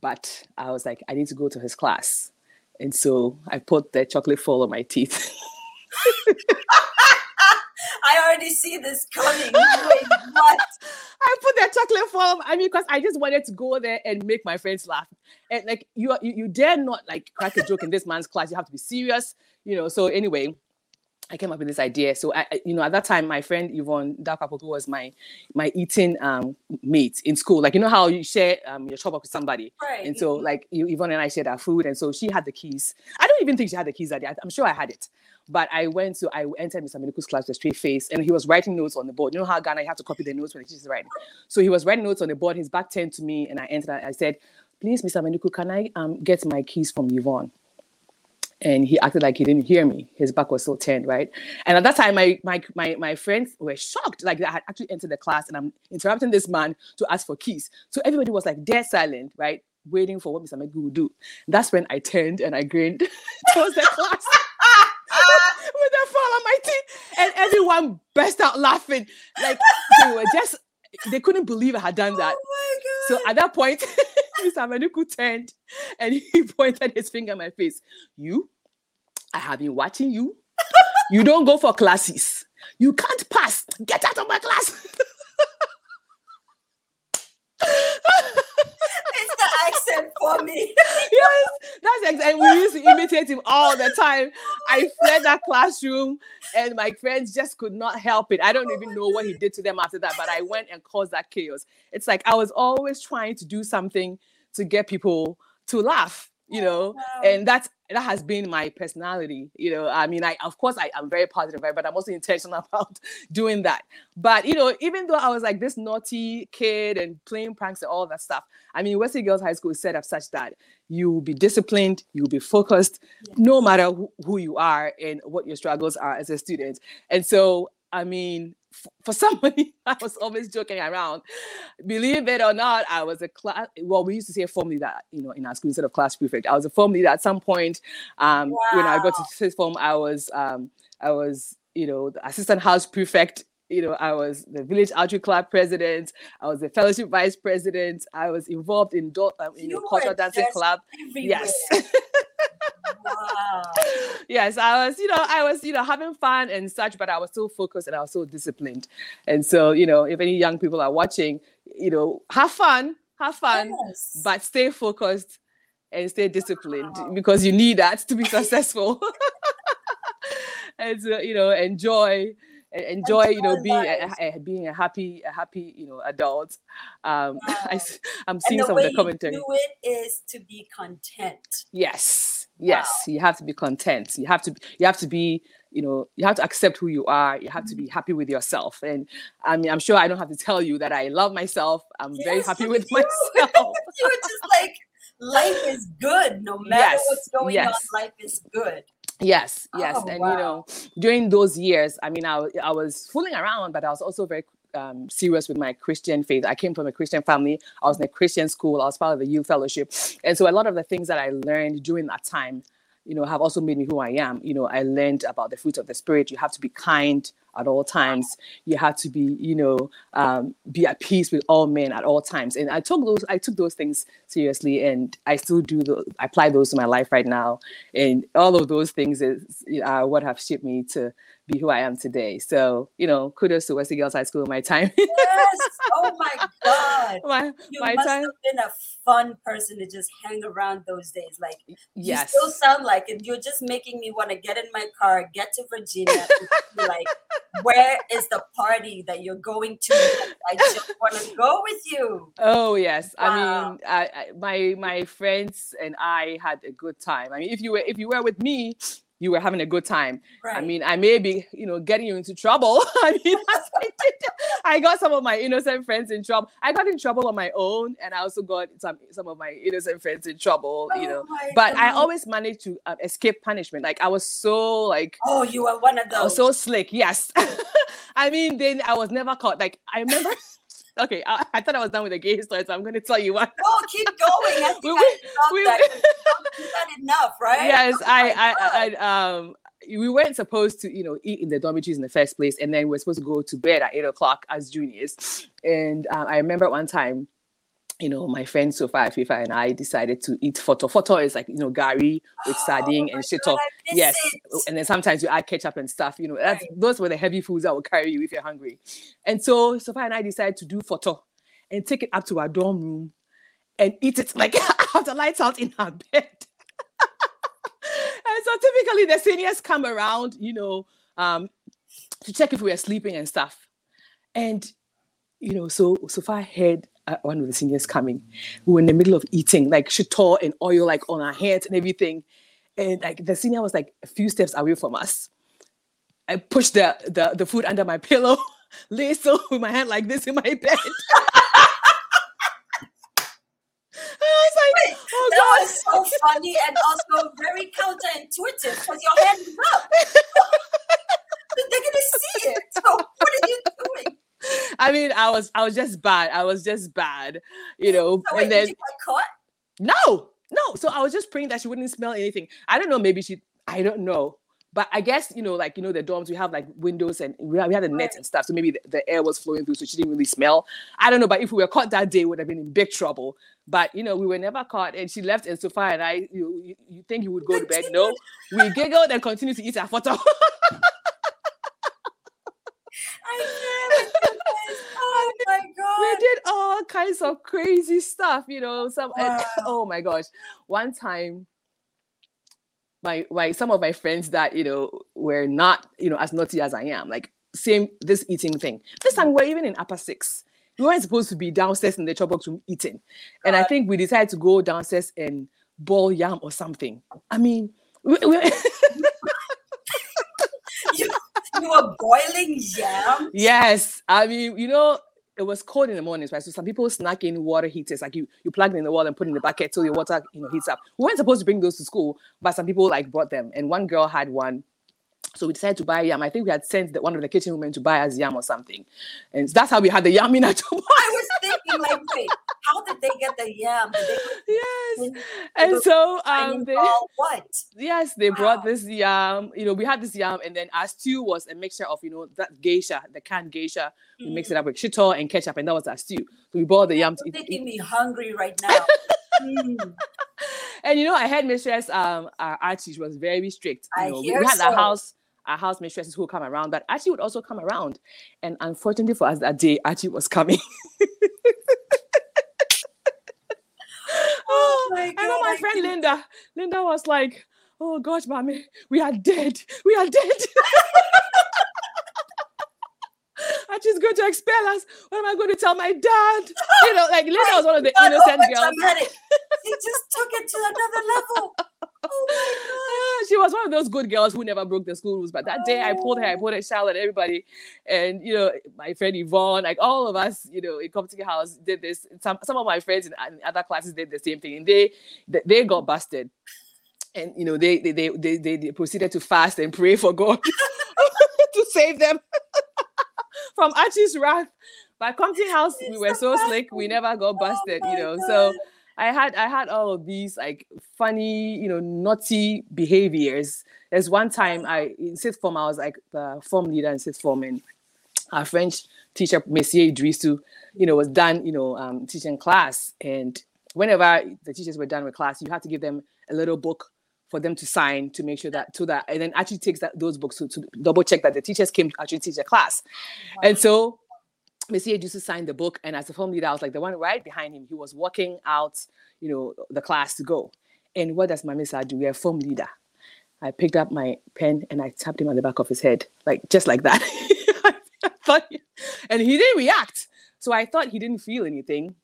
But I was like, I need to go to his class. And so I put the chocolate fall on my teeth. I already see this coming. Wait, what? I put that chocolate form. I mean, because I just wanted to go there and make my friends laugh. And like you, are- you, you dare not like crack a joke in this man's class. You have to be serious, you know. So anyway, I came up with this idea. So I, you know, at that time, my friend Yvonne Dakapo, who was my my eating um mate in school, like you know how you share um your chop up with somebody. Right. And so, like, you- Yvonne and I shared our food, and so she had the keys. Don't even think she had the keys that day. I'm sure I had it, but I went to I entered Mr. Miniku's class with a straight face, and he was writing notes on the board. You know how Ghana you have to copy the notes when the teacher's writing. So he was writing notes on the board. His back turned to me, and I entered. I said, "Please, Mr. Miniku, can I um get my keys from Yvonne?" and he acted like he didn't hear me. His back was so turned, right? And at that time, my my my my friends were shocked, like I had actually entered the class and I'm interrupting this man to ask for keys. So everybody was like dead silent, right? Waiting for what Mr. Megu would do. That's when I turned and I grinned towards the class with a fall on my teeth, and everyone burst out laughing. Like they were just they couldn't believe I had done that. Oh my So at that point, Mr. Manuku turned and he pointed his finger at my face. You, I have been watching you. You don't go for classes. You can't pass. Get out of my class. It's for me. yes, that's exactly. We used to imitate him all the time. I fled that classroom, and my friends just could not help it. I don't even know what he did to them after that, but I went and caused that chaos. It's like I was always trying to do something to get people to laugh, you know, and that's that has been my personality. You know, I mean, I of course I am very positive, right? But I'm also intentional about doing that. But you know, even though I was like this naughty kid and playing pranks and all that stuff, I mean, Wesley Girls High School is set up such that you will be disciplined, you'll be focused, no matter who, who you are and what your struggles are as a student. And so, I mean, for somebody, I was always joking around. Believe it or not, I was a class. Well, we used to say formally that you know in our school instead of class prefect. I was a form leader at some point. Um, When I got to Wow. sixth form, I was um, I was you know the assistant house prefect. You know, I was the village outreach club president. I was the fellowship vice president. I was involved in do- um, you know cultural dancing club. Everywhere. Yes. Wow. yes, I was, you know, I was, you know, having fun and such, but I was so focused and I was so disciplined. And so, you know, if any young people are watching, you know, have fun, have fun, Yes. but stay focused and stay disciplined because you need that to be successful. and so, you know, enjoy enjoy, you know being a, a- being a happy a happy you know adult um I, Wow. am seeing some of the commentary do it is to be content. Yes, yes, you have to be content. You have to you have to be, you know, you have to accept who you are. You have to Mm-hmm. be happy with yourself. And I mean, I'm sure I don't have to tell you that I love myself. I'm very happy with do. myself. you were just like, life is good. No matter Yes, what's going yes. on, life is good. Yes, yes, Oh, and wow. you know, during those years, I mean, I, I was fooling around, but I was also very um, serious with my Christian faith. I came from a Christian family. I was in a Christian school. I was part of the youth fellowship, and so a lot of the things that I learned during that time, you know, have also made me who I am. You know, I learned about the fruit of the spirit. You have to be kind at all times. You have to be, you know, um, be at peace with all men at all times. And I took those, I took those things seriously, and I still do. The, I apply those to my life right now, and all of those things is are what have shaped me to be who I am today. So, you know, kudos to Wesley Girls High School my time. Yes. Oh my God. my You my must time. have been a fun person to just hang around those days. Like Yes. you still sound like it. You're just making me want to get in my car, get to Virginia, like, where is the party that you're going to? I just want to go with you. Oh yes, I mean, I, I, my my friends and I had a good time. I mean, if you were if you were with me, you were having a good time. Right. I mean, I may be, you know, getting you into trouble. I mean, I. I got some of my innocent friends in trouble. I got in trouble on my own, and I also got some some of my innocent friends in trouble. You Oh know, my but I always managed to uh, escape punishment. Like I was so like Oh, you were one of I was those. so slick. Yes. I mean, then I was never caught. Like I remember. Okay, I, I thought I was done with the gay story, so I'm going to tell you what. No, keep going. I We- I we- that. Enough, right? Yes, Oh I, I, I, um, we weren't supposed to, you know, eat in the dormitories in the first place, and then we are supposed to go to bed at eight o'clock as juniors. And um, I remember one time, you know, my friend Sophia Fifa and I decided to eat photo. Photo is like you know gari with Oh sardine and shit God, off. Yes, it. and then sometimes you add ketchup and stuff. You know, that's Right. those were the heavy foods that will carry you if you're hungry. And so Sophia and I decided to do photo and take it up to our dorm room and eat it like after lights out in our bed. and so typically the seniors come around, you know, um, to check if we are sleeping and stuff. And you know, so so far heard uh, one of the seniors coming. We were in the middle of eating, like shito and oil like on our hands and everything. And like the senior was like a few steps away from us. I pushed the the, the food under my pillow, lay still with my hand like this in my bed. I was like, oh that was so funny and also very counterintuitive because your hand is up. They're gonna see it. So what are you doing? I mean, I was I was just bad. I was just bad, you know. So wait, and then did you get caught? no, no. So I was just praying that she wouldn't smell anything. I don't know. Maybe she. I don't know. But I guess you know, like you know, the dorms we have like windows and we have, we had a net and stuff, so maybe the, the air was flowing through, so she didn't really smell. I don't know, but if we were caught that day, we would have been in big trouble. But you know, we were never caught, and she left, and Sophia and I, you you, think you would go to bed? No, we giggled and continued to eat our photo. I can't. with you guys. Oh my god! we did all kinds of crazy stuff, you know. Some and- oh my gosh. One time my my some of my friends that you know were not, you know, as naughty as I am, like same this eating thing. This time mm. we're even in upper six. We weren't supposed to be downstairs in the chop box room eating. And I think we decided to go downstairs and boil yam or something. I mean, we, we- You, you were boiling yam. Yes, I mean, you know, it was cold in the mornings, right? So some people snack in water heaters, like you you plug it in the wall and put in the bucket till your water, you know, heats up. We weren't supposed to bring those to school, but some people like brought them, and one girl had one. So we decided to buy yam. I think we had sent the, one of the kitchen women to buy us yam or something, and that's how we had the yam in our I was thinking, like, wait, how did they get the yam? They Yes, and so um, they, what? yes, they brought this yam. You know, we had this yam, and then our stew was a mixture of you know that geisha, the canned geisha. We mixed it up with shito and ketchup, and that was our stew. So we bought the yam to You're eat, making me hungry right now. Mm. And you know, I had mistress um uh, Archie was very strict. You I know, we- hear we had our house, our house mistresses who would come around, but Archie would also come around. And unfortunately for us that day, Archie was coming. Oh my I know my friend Linda. Linda was like, Oh gosh, mommy, we are dead. We are dead. and she's going to expel us. What am I going to tell my dad? You know, like Linda was one of the innocent girls. overdramatic. He just took it to another level. Oh Ah, she was one of those good girls who never broke the school rules. But that day, I pulled her, I pulled her Charlotte, everybody, and you know, my friend Yvonne, like all of us, you know, in Compton House did this. Some some of my friends in, in other classes did the same thing, and they they, got busted. And you know, they they, they they they proceeded to fast and pray for God to save them from Archie's wrath. But Compton House, we were so slick, we never got Oh busted, you know. So. I had I had all of these like funny, you know, naughty behaviors. There's one time I in sixth form, I was like the form leader in sixth form, and our French teacher, Monsieur Idrisu, you know, was done, you know, um, teaching class. And whenever the teachers were done with class, you had to give them a little book for them to sign to make sure that to that and then actually takes that those books to, to double check that the teachers came to actually teach the class. And so Monsieur used to sign the book, and as a form leader, I was like the one right behind him. He was walking out, you know, the class to go. And what does my miss do? We're a form leader. I picked up my pen and I tapped him on the back of his head, like just like that. And he didn't react. So I thought he didn't feel anything.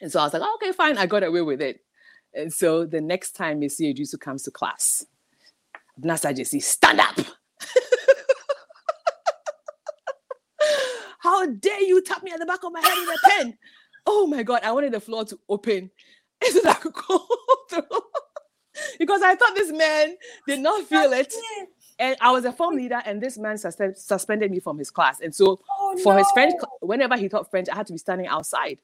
And so I was like, okay, fine, I got away with it. And so the next time Monsieur Jusu comes to class, Nasa Jesse, stand up. How dare you tap me on the back of my head with a pen? Oh my god, I wanted the floor to open so that I could go through. because I thought this man did not feel it. And I was a form leader, and this man suspe- suspended me from his class. And so Oh, for his French, whenever he taught French, I had to be standing outside.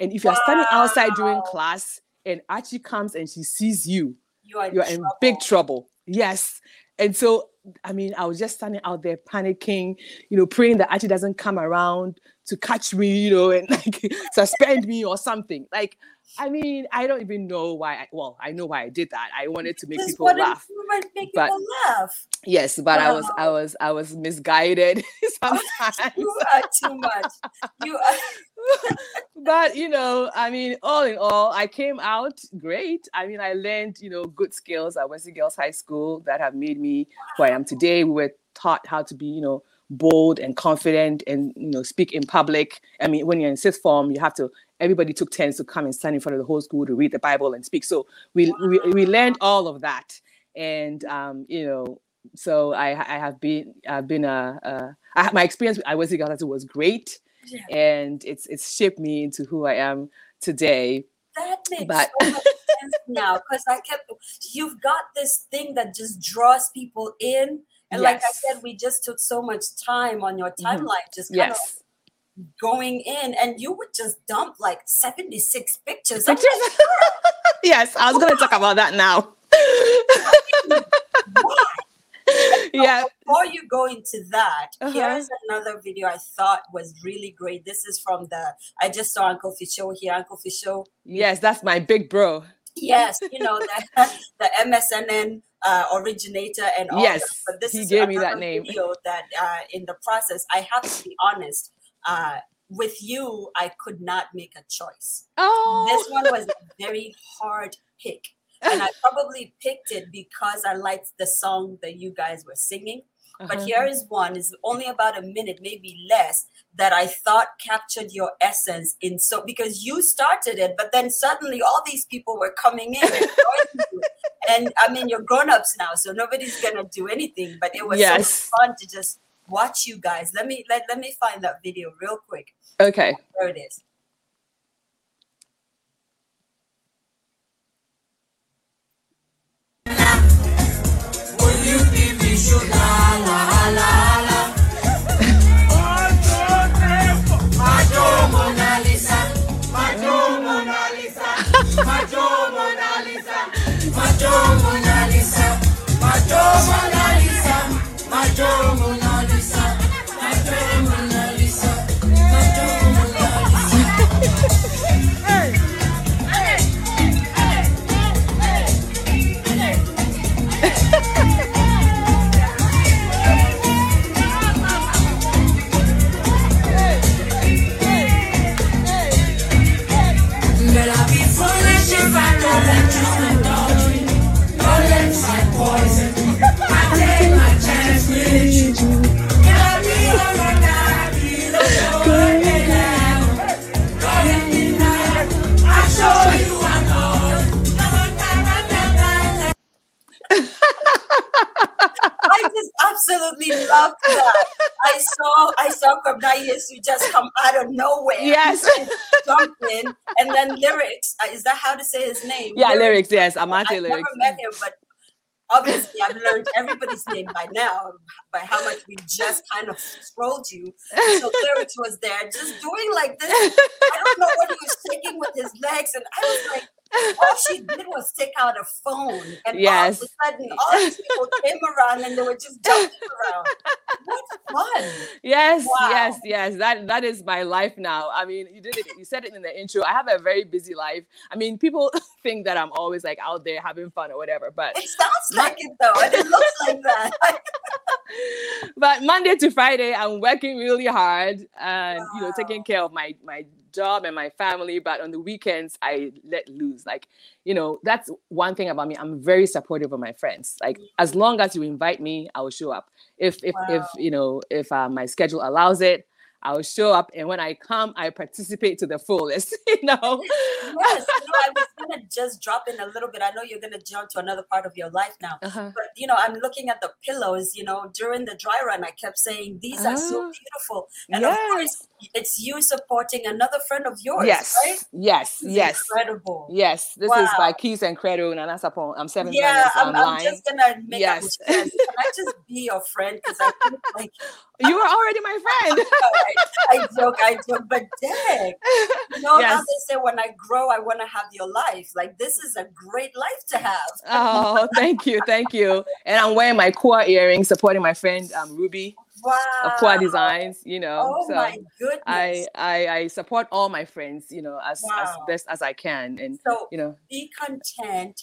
And if you're standing outside during class and Archie comes and she sees you, you are you're in big trouble. trouble. Yes. and so I mean, I was just standing out there panicking, you know, praying that Archie doesn't come around to catch me, you know, and like suspend me or something. Like, I mean, I don't even know why. I, well, I know why I did that. I wanted to make people laugh. make But- people laugh. Yes, but I was, I was, I was misguided sometimes. You are too much. You are. but you know, I mean, all in all, I came out great. I mean, I learned, you know, good skills at Wesley Girls High School that have made me who I am today. We were taught how to be, you know, bold and confident and you know, speak in public. I mean, when you're in sixth form, you have to everybody took turns to come and stand in front of the whole school to read the Bible and speak. So we we, we learned all of that. And um, you know, so I I have been I've been a, a I, my experience at Wesley Girls High School was great Yeah. and it's it's shaped me into who I am today. That makes But- so much sense now because I kept. You've got this thing that just draws people in, and like I said, we just took so much time on your Mhm. timeline, just kind of going in, and you would just dump like seventy six pictures. I'm pictures. yes, I was going to talk about that now. why? yeah, Before you go into that, Uh-huh. here's another video I thought was really great. This is from the. I just saw Uncle Fisho here. Uncle Fisho yes, that's my big bro. Yes, you know the, the MSNN uh, originator and all Yes. But this he is gave me that name. Video that uh, in the process, I have to be honest. Uh, with you, I could not make a choice. Oh, This one was a very hard pick, and I probably picked it because I liked the song that you guys were singing. But Uh-huh. here is one, is only about a minute, maybe less, that I thought captured your essence in so because you started it, but then suddenly all these people were coming in and. And I mean you're grown-ups now, so nobody's gonna do anything. But it was Yes. so fun to just watch you guys. Let me let, let me find that video real quick. okay. There it is. Cornelius who just come out of nowhere. Yes. jump in, and then lyrics. Uh, is that how to say his name? Yeah, lyrics. Yes, I Amate never lyrics. met him, but obviously I've learned everybody's name by now by how much we just kind of scrolled you. So lyrics was there, just doing like this. I don't know what he was taking with his legs, and I was like, all she did was take out a phone, and Yes. all of a sudden, all these people came around and they were just jumping around. What fun! Yes, yes, Wow. yes. That that is my life now. I mean, you did it. You said it in the intro. I have a very busy life. I mean, people think that I'm always like out there having fun or whatever, but It sounds like it though, and it looks like that. but Monday to Friday, I'm working really hard and you know taking care of my my job and my family. But on the weekends, I let loose. Like you know, that's one thing about me. I'm very supportive of my friends. Like as long as you invite me, I will show up. If if if you know if uh, my schedule allows it. I will show up, and when I come, I participate to the fullest. You know, yes, you know, I was gonna just drop in a little bit. I know you're gonna jump to another part of your life now, uh-huh. but you know, I'm looking at the pillows. You know, during the dry run, I kept saying these are so Ah. beautiful, and of course, it's you supporting another friend of yours, yes, right? yes, yes, incredible. yes. This is by Keys and Credo, and. I'm seven Yeah, I'm. I'm just gonna make Yes. Can I just be your friend? Because I feel like You are already my friend. I joke, I joke, but dang, you know, now Yes. they say when I grow, I want to have your life. Like this is a great life to have. oh, thank you, thank you. And I'm wearing my core earrings, supporting my friend um, Ruby Wow. of Core Designs. You know, Oh so my goodness. I, I I support all my friends. You know, as as best as I can, and so you know. be content,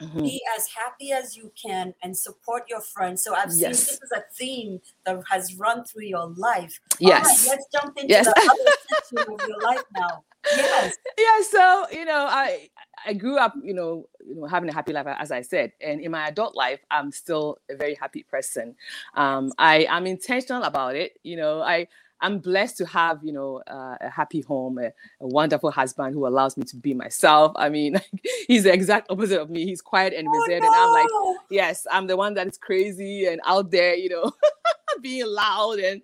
mhm. be as happy as you can, and support your friends. So I've seen this is a theme that has run through your life. Yes. All right, let's jump into Yes. the other section of your life now. Yes. yeah so you know i i grew up you know you know having a happy life as i said and in my adult life i'm still a very happy person um i i'm intentional about it you know i i'm blessed to have you know uh, a happy home a, a wonderful husband who allows me to be myself. I mean he's the exact opposite of me. He's quiet and reserved and i'm like Oh, yes i'm the one that is crazy and out there you know being loud and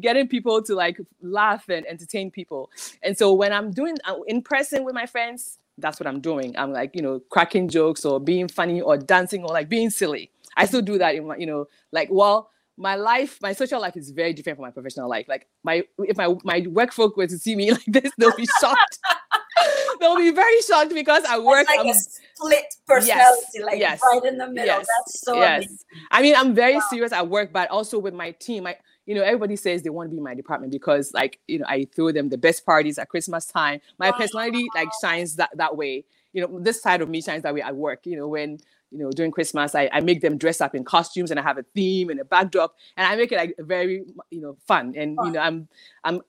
getting people to like laugh and entertain people. And so when i'm doing uh, in person with my friends that's what i'm doing. I'm like you know cracking jokes or being funny or dancing or like being silly. I still do that in my you know like well my life my social life is very different from my professional life like my if my my work folk were to see me like this they'll be shocked they'll be very shocked because i work It's like I'm- a split personality, like yes, right in the middle. yes, That's so yes. amazing. I mean, I'm very serious at work, but also with my team. I, you know, everybody says they want to be in my department because, like, you know, I throw them the best parties at Christmas time. My personality like shines that that way. You know, this side of me shines that way at work. You know, when you know during Christmas, I, I make them dress up in costumes and I have a theme and a backdrop, and I make it like very you know fun. And you know, I'm I'm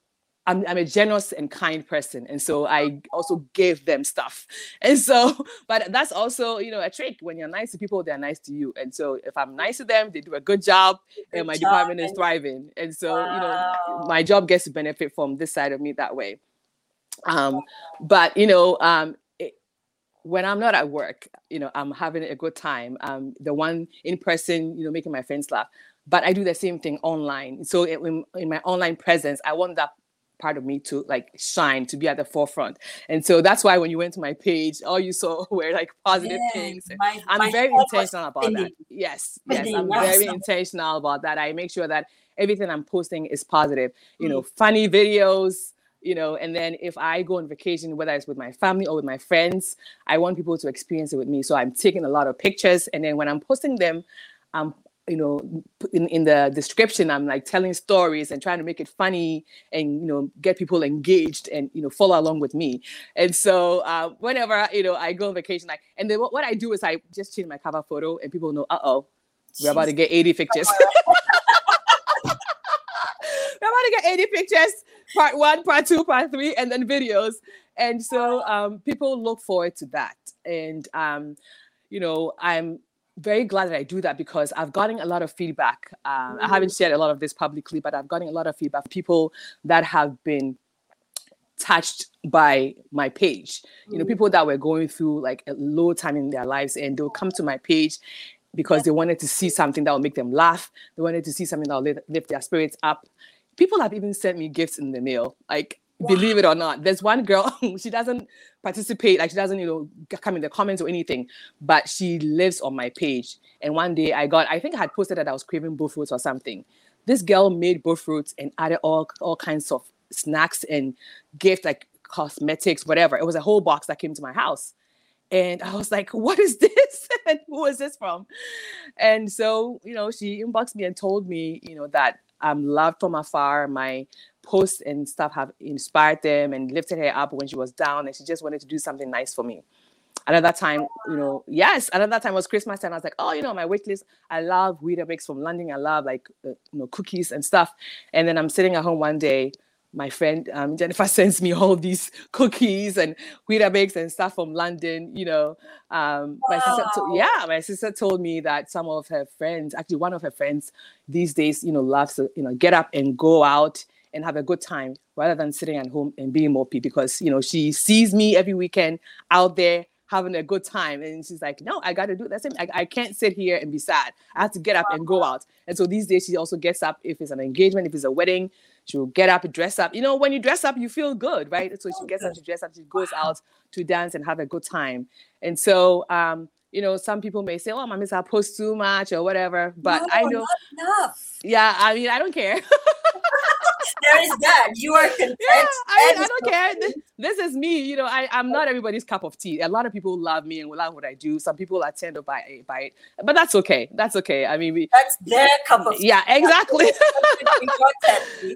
I'm, I'm a generous and kind person. And so I also give them stuff. And so, but that's also, you know, a trick. When you're nice to people, they're nice to you. And so if I'm nice to them, they do a good job and my Good department is thriving. And so, you know, my job gets to benefit from this side of me that way. Um, but, you know, um, when I'm not at work, you know, I'm having a good time. Um, the one in person, you know, making my friends laugh. But I do the same thing online. So in, in my online presence, I want that part of me to like shine, to be at the forefront. And so that's why when you went to my page, all you saw were like positive Yes, things. My- I'm my very intentional about that. Yes, yes, I'm very intentional about that. I make sure that everything I'm posting is positive. You Mm. know, funny videos. You know, and then if I go on vacation, whether it's with my family or with my friends, I want people to experience it with me. So I'm taking a lot of pictures, and then when I'm posting them, I'm you know in, in the description i'm like telling stories and trying to make it funny and you know get people engaged and you know follow along with me. And so uh, whenever you know i go on vacation like and then what, what i do is i just change my cover photo and people know uh-oh we're about to get 80 pictures. We're about to get 80 pictures part one part two part three and then videos and so um, people look forward to that and um, you know i'm very glad that I do that because I've gotten a lot of feedback. Um, I haven't shared a lot of this publicly, but I've gotten a lot of feedback. People that have been touched by my page. You know, people that were going through like a low time in their lives, and they'll come to my page because they wanted to see something that will make them laugh. They wanted to see something that will lift, lift their spirits up. People have even sent me gifts in the mail. Like, believe it or not, there's one girl. she doesn't participate. Like, she doesn't, you know, come in the comments or anything. But she lives on my page. And one day I got, I think I had posted that I was craving bofrots or something. This girl made bofrots and added all all kinds of snacks and gifts, like cosmetics, whatever. It was a whole box that came to my house. And I was like, what is this? and who is this from? And so, you know, she inboxed me and told me, you know, that I'm loved from afar. My posts and stuff have inspired them and lifted her up when she was down. And she just wanted to do something nice for me. Another time, you know, yes, another time was Christmas and I was like, oh, you know, my wait list. I love Weetabix from London. I love like, uh, you know, cookies and stuff. And then I'm sitting at home one day my friend um, Jennifer sends me all these cookies and Weetabix and stuff from London. You know, um, my sister, to- yeah, my sister told me that some of her friends, actually one of her friends, these days, you know, loves to you know get up and go out and have a good time rather than sitting at home and being mopey because you know she sees me every weekend out there having a good time and she's like no i got to do that same I, I can't sit here and be sad. I have to get up and go out. And so these days she also gets up if it's an engagement if it's a wedding She will get up, dress up. You know, when you dress up, you feel good, right? So she gets up, she dress up, she goes out to dance and have a good time. And so, um, you know, some people may say, "Oh, my miss, I post too much or whatever," but no, I know, enough. yeah, I mean, I don't care. There is that. You are content. yeah, I, I don't care. This, this is me. You know, I, I'm not everybody's cup of tea. A lot of people love me and will love what I do. Some people are tender by by it, but that's okay. That's okay. I mean, we, That's their cup of tea. yeah, exactly.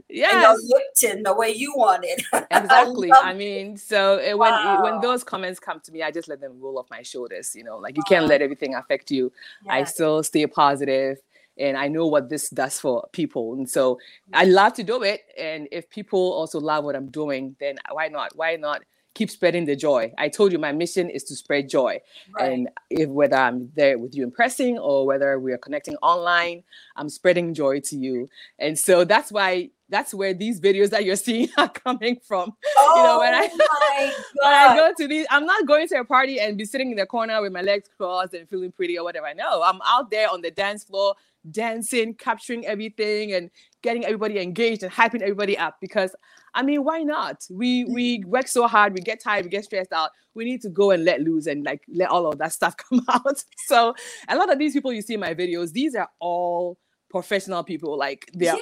Yeah and yes, your Lipton the way you want it. exactly. love I mean, so uh, when uh, when those comments come to me, I just let them roll off my shoulders. You know, like you can't let everything affect you. I still stay positive and I know what this does for people. And so mm-hmm. I love to do it. And if people also love what I'm doing, then why not? Why not keep spreading the joy? I told you my mission is to spread joy. Right. And if whether I'm there with you in person or whether we are connecting online, I'm spreading joy to you. And so that's why that's where these videos that you're seeing are coming from. oh know, when I- oh When I go to these, I'm not going to a party and be sitting in the corner with my legs crossed and feeling pretty or whatever. No, I'm out there on the dance floor, dancing, capturing everything, and getting everybody engaged and hyping everybody up. Because I mean, why not? We we work so hard, we get tired, we get stressed out. We need to go and let loose and like let all of that stuff come out. So a lot of these people you see in my videos, these are all professional people. Like they're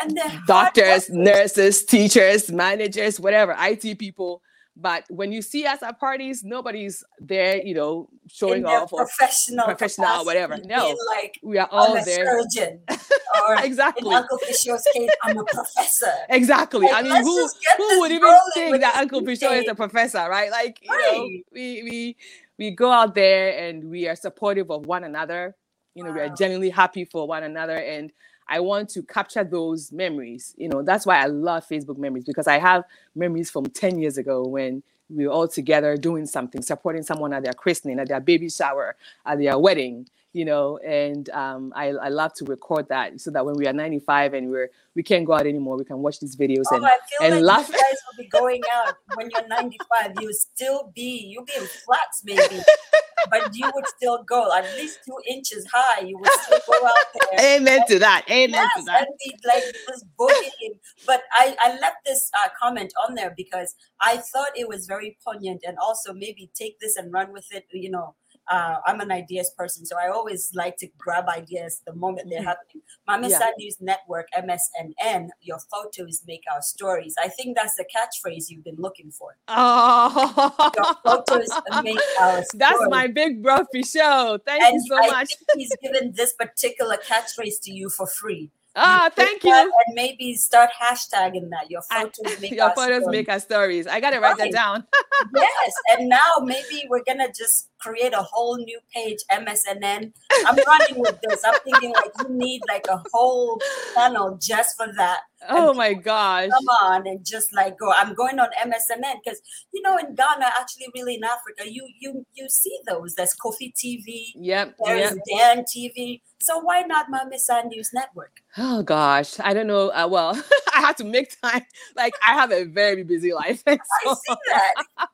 and they're doctors, nurses, teachers, managers, whatever, IT people. But when you see us at parties, nobody's there, you know, showing in off or professional, professional or whatever. No. like we are all a there. surgeon, or Exactly. Uncle Fisher's case, I'm a professor. Exactly. Like, I mean, who who would even think that Uncle Fisher is a professor, right? Like, you know, we we we go out there and we are supportive of one another. You know, we are genuinely happy for one another, and I want to capture those memories. You know, that's why I love Facebook memories because I have memories from ten years ago when we were all together doing something, supporting someone at their christening, at their baby shower, at their wedding. You know, and um, I, I love to record that so that when we are 95 and we're we can't go out anymore, we can watch these videos Oh, and I feel and like laugh. you guys will be going out when you're 95. You'll still be, you'll be in flats maybe, but you would still go at least two inches high. You would still go out there. Amen to that. Amen Yes, to that. and be like just boogieing. But I, I left this uh, comment on there because I thought it was very poignant and also maybe take this and run with it. You know, uh, I'm an ideas person, so I always like to grab ideas the moment they're Mhm. happening. Mame Yeah. Saah News Network, MSNN, your photos make our stories. I think that's the catchphrase you've been looking for. Oh, Your photos make our stories. that's my big brothy show. Thank and you so I much. think he's given this particular catchphrase to you for free. Ah, thank you. And maybe start hashtagging that. Your photos make Your photos make our stories. I gotta write that down. yes. And now maybe we're gonna just create a whole new page, MSNN. I'm running with this. I'm thinking like you need like a whole channel just for that. Oh my gosh. Come on and just like go. I'm going on MSNN because you know in Ghana, actually, really in Africa, you you you see those. There's Kofi TV. Yep. There is Yep. Dan TV. So why not Mame Saah News Network? Oh gosh. I don't know. Uh, well, I have to make time. Like I have a very busy life. I see that.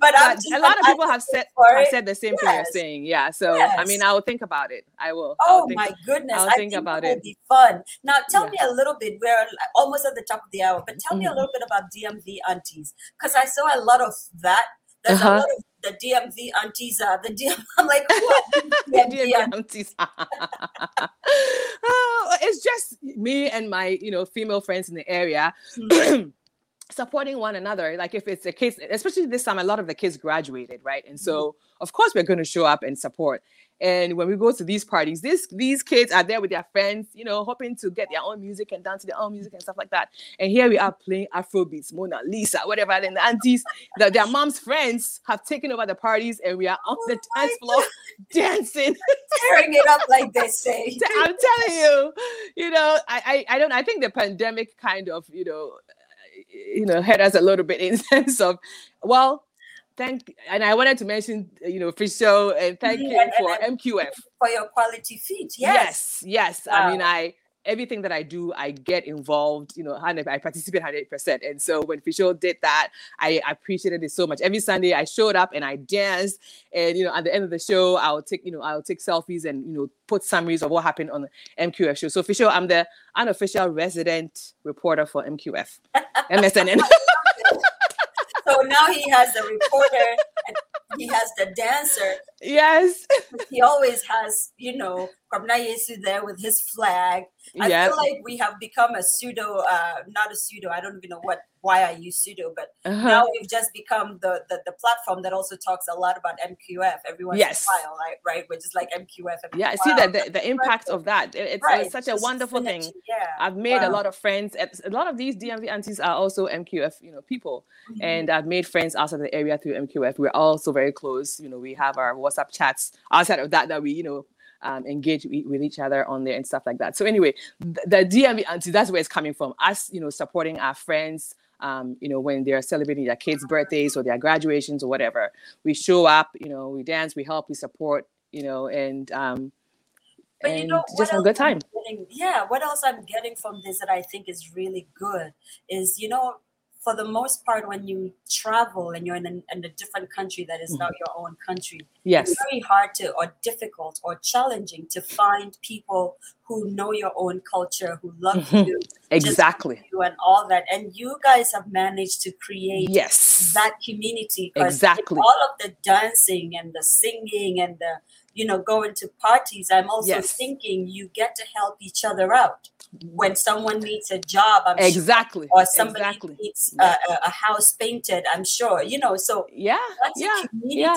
but I'm but just, a lot of people have said have said the same thing you're saying. Yeah. So I mean, I will think about it. I will. I'll Oh think- my goodness! I'll think think about it will be fun. Now, tell Yeah. me a little bit. We're almost at the top of the hour, but tell me a Mhm. little bit about DMV aunties because I saw a lot of that. There's Uh-huh. a lot of the DMV aunties. Uh, the DM. I'm like, are these DMV aunties? Oh, it's just me and my, you know, female friends in the area Hmm. supporting one another. Like if it's a case, especially this time, a lot of the kids graduated, right? And so, of course, we're going to show up and support. And when we go to these parties, these these kids are there with their friends, you know, hoping to get their own music and dance to their own music and stuff like that. And here we are playing Afro beats, Mona Lisa, whatever. And the aunties, the, their mom's friends have taken over the parties, and we are on the Oh dance my floor dancing. Tearing it up like they say. I'm telling you, you know, I, I I don't I think the pandemic kind of, you know, you know, hit us a little bit in sense of, well, thank and I wanted to mention, uh, you know, Fish Show and thank Mhm, you for MQF. for your quality feet. Yes. Yes, yes. I mean, I everything that I do, I get involved, you know, I participate 100%. And so when Fischl did that, I appreciated it so much. Every Sunday I showed up and I danced. And, you know, at the end of the show, I'll take, you know, I'll take selfies and, you know, put summaries of what happened on the MQF show. So Fischl, I'm the unofficial resident reporter for MQF, MSNN. so now he has the reporter and he has the dancer. Yes. He always has, you know, Kwabena Yesu there with his flag. I yep. feel like we have become a pseudo, uh, not a pseudo, I don't even know what why I use pseudo, but uh-huh. now we've just become the, the, the platform that also talks a lot about MQF. Everyone's yes. while, right? Right? We're just like MQF. yeah, I see that the, the impact of that. It's, right. it's such a wonderful thing. Yeah. I've made wow. a lot of friends. A lot of these DMV aunties are also MQF, you know, people, mm-hmm. and I've made friends outside the area through MQF. We're also very close. You know, we have our WhatsApp chats outside of that that we, you know, um, engage with each other on there and stuff like that. So anyway, the, the DMV auntie, that's where it's coming from. Us, you know, supporting our friends, um, you know, when they're celebrating their kids' birthdays or their graduations or whatever. We show up, you know, we dance, we help, we support, you know, and um, but and you know, just a good time. Getting, yeah, what else I'm getting from this that I think is really good is, you know, for the most part, when you travel and you're in a, in a different country that is mm-hmm. not your own country, yes, it's very hard to, or difficult, or challenging to find people who know your own culture, who love mm-hmm. you, exactly, you and all that. And you guys have managed to create yes that community exactly. All of the dancing and the singing and the you know going to parties. I'm also yes. thinking you get to help each other out when someone needs a job I'm exactly sure, or somebody exactly. needs yeah. a, a, house painted i'm sure you know so yeah yeah yeah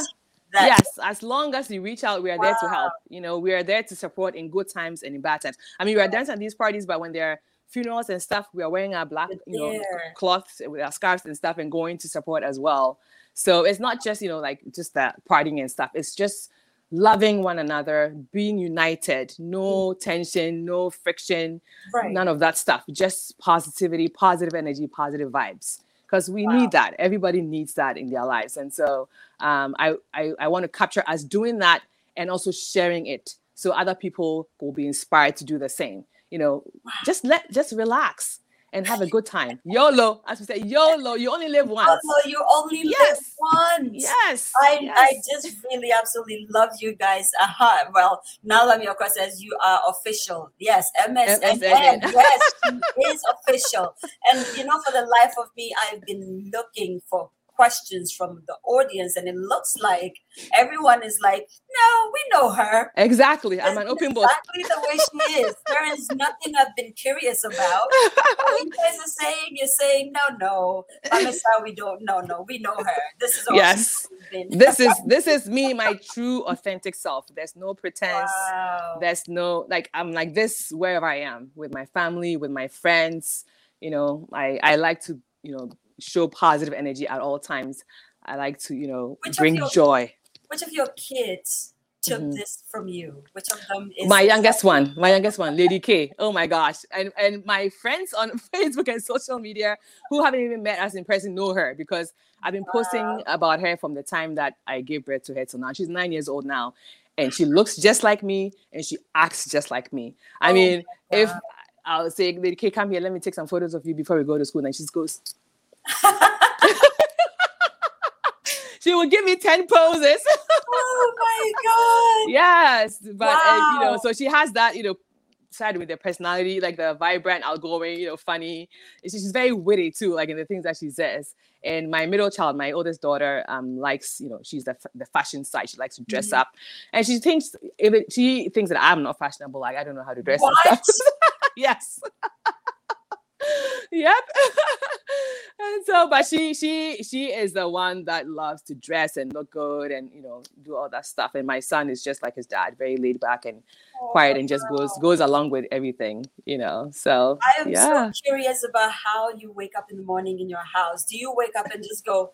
yes as long as you reach out we are wow. there to help you know we are there to support in good times and in bad times i mean we are dancing at these parties but when there are funerals and stuff we are wearing our black you know cloths eh, with our scarves and stuff and going to support as well so it's not just you know like just that partying and stuff it's just loving one another, being united, no tension, no friction, right. none of that stuff. Just positivity, positive energy, positive vibes. Because we wow. need that. Everybody needs that in their lives. And so um, I, I, I want to capture us doing that and also sharing it so other people will be inspired to do the same. You know, wow. just let just relax and have a good time. YOLO, as we say, YOLO, you only live once. YOLO, you only yes. live once. Yes. I, yes. I just really absolutely love you guys. Uh-huh. Well, Nala Miyoko says you are official. Yes, MSNN. yes, she is official. And you know, for the life of me, I've been looking for questions from the audience, and it looks like everyone is like, "No, we know her." Exactly, I'm an open book. Exactly the way she is. There is nothing I've been curious about. What you guys are saying, you're saying, "No, no, Vanessa, we don't. No, no, we know her. This is yes. this is this is me, my true, authentic self. There's no pretense. Wow. There's no like I'm like this wherever I am with my family, with my friends. You know, I I like to you know show positive energy at all times. I like to, you know, which bring your, joy. Which of your kids took mm-hmm. this from you? Which of them is my youngest one? My youngest one, Lady K. Oh my gosh. And and my friends on Facebook and social media who haven't even met us in person know her because I've been wow. posting about her from the time that I gave birth to her till now. She's nine years old now. And she looks just like me and she acts just like me. I oh mean, if I'll say, Lady K, come here, let me take some photos of you before we go to school. And she goes, she would give me 10 poses. oh my god. Yes. But wow. uh, you know, so she has that, you know, side with the personality, like the vibrant, outgoing, you know, funny. She's very witty too, like in the things that she says. And my middle child, my oldest daughter, um, likes, you know, she's the, the fashion side. She likes to dress mm-hmm. up, and she thinks if it, she thinks that I'm not fashionable, like I don't know how to dress what? yes yep. and so, but she she she is the one that loves to dress and look good and you know do all that stuff. And my son is just like his dad, very laid back and oh, quiet and just goes goes along with everything, you know. So I am yeah. so curious about how you wake up in the morning in your house. Do you wake up and just go?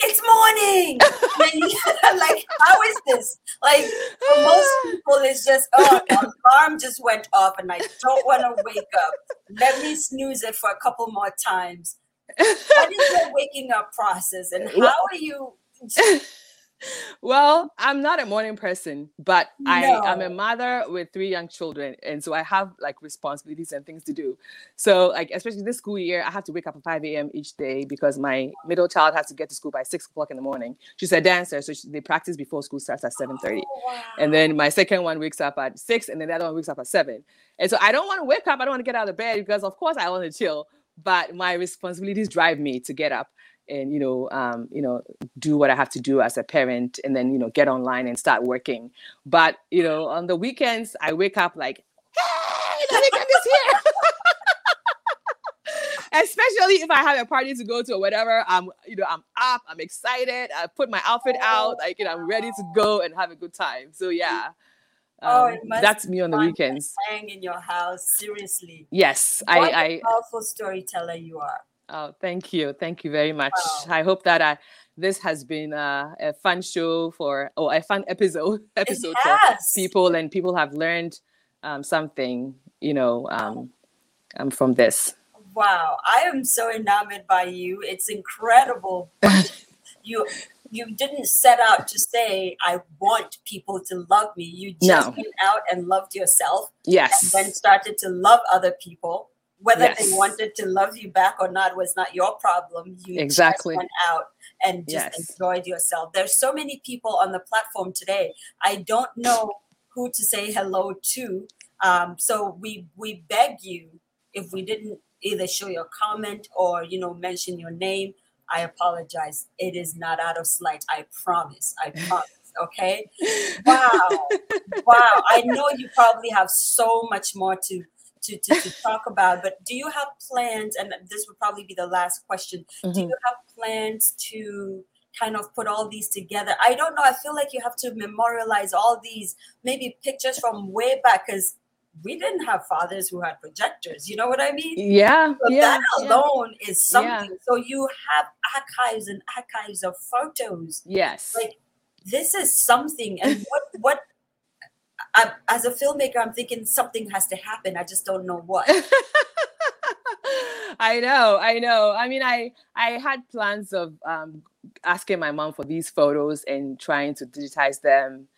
It's morning. like, how is this? Like, for most people, it's just, oh, the alarm just went off and I don't want to wake up. Let me snooze it for a couple more times. What is your waking up process and how are you? Well, I'm not a morning person, but I am a mother with three young children, and so I have like responsibilities and things to do. So, like especially this school year, I have to wake up at 5 a.m. each day because my middle child has to get to school by six o'clock in the morning. She's a dancer, so she, they practice before school starts at 7:30. Oh, wow. And then my second one wakes up at six, and then the other one wakes up at seven. And so I don't want to wake up. I don't want to get out of bed because, of course, I want to chill. But my responsibilities drive me to get up and you know, um, you know, do what I have to do as a parent, and then you know, get online and start working. But you know, on the weekends, I wake up like, hey, the weekend is here. Especially if I have a party to go to or whatever, I'm you know I'm up, I'm excited. I put my outfit out, like you know I'm ready to go and have a good time. So yeah, Oh, um, it must that's me on the weekends. Hang in your house, seriously. Yes, What I, a I powerful storyteller you are. Oh, thank you. Thank you very much. Wow. I hope that uh, this has been uh, a fun show for, or a fun episode, episode for people, and people have learned um, something, you know, um, um, from this. Wow, I am so enamored by you. It's incredible. you you didn't set out to say I want people to love me. You just No. went out and loved yourself Yes. and then started to love other people. Whether Yes. they wanted to love you back or not was not your problem. You Exactly. just went out and just Yes. enjoyed yourself. There's so many people on the platform today. I don't know who to say hello to. Um, so we we beg you if we didn't either show your comment or you know mention your name. I apologize. It is not out of slight. I promise. I promise. Okay. Wow. Wow. I know you probably have so much more to to, to, to talk about, but do you have plans? And this would probably be the last question. Do Mhm. you have plans to kind of put all these together? I don't know. I feel like you have to memorialize all these maybe pictures from way back because we didn't have fathers who had projectors. You know what I mean? Yeah. So Yeah. that yeah. alone is Yeah. something. So you have archives and archives of photos. Yes. Like this is something. And what what I, as a filmmaker, I'm thinking something has to happen. I just don't know what. I know, I know. I mean, I I had plans of um, asking my mom for these photos and trying to digitize them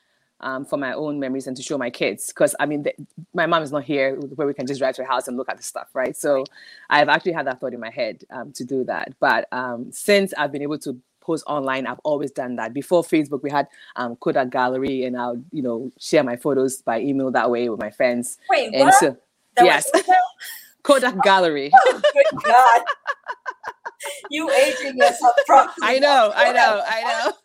um, for my own memories and to show my kids. Because I mean, the, my mom is not here where we can just drive to her house and look at the stuff, right? So I've actually had that thought in my head um, to do that. But um, since I've been able to post online, I've always done that. Before Facebook, we had um, Kodak Gallery, and I'll you know share my photos by email that way with my friends. Wait, And what? so yes. Kodak Gallery. oh, good God. you aging yourself properly. I know, I know, I know.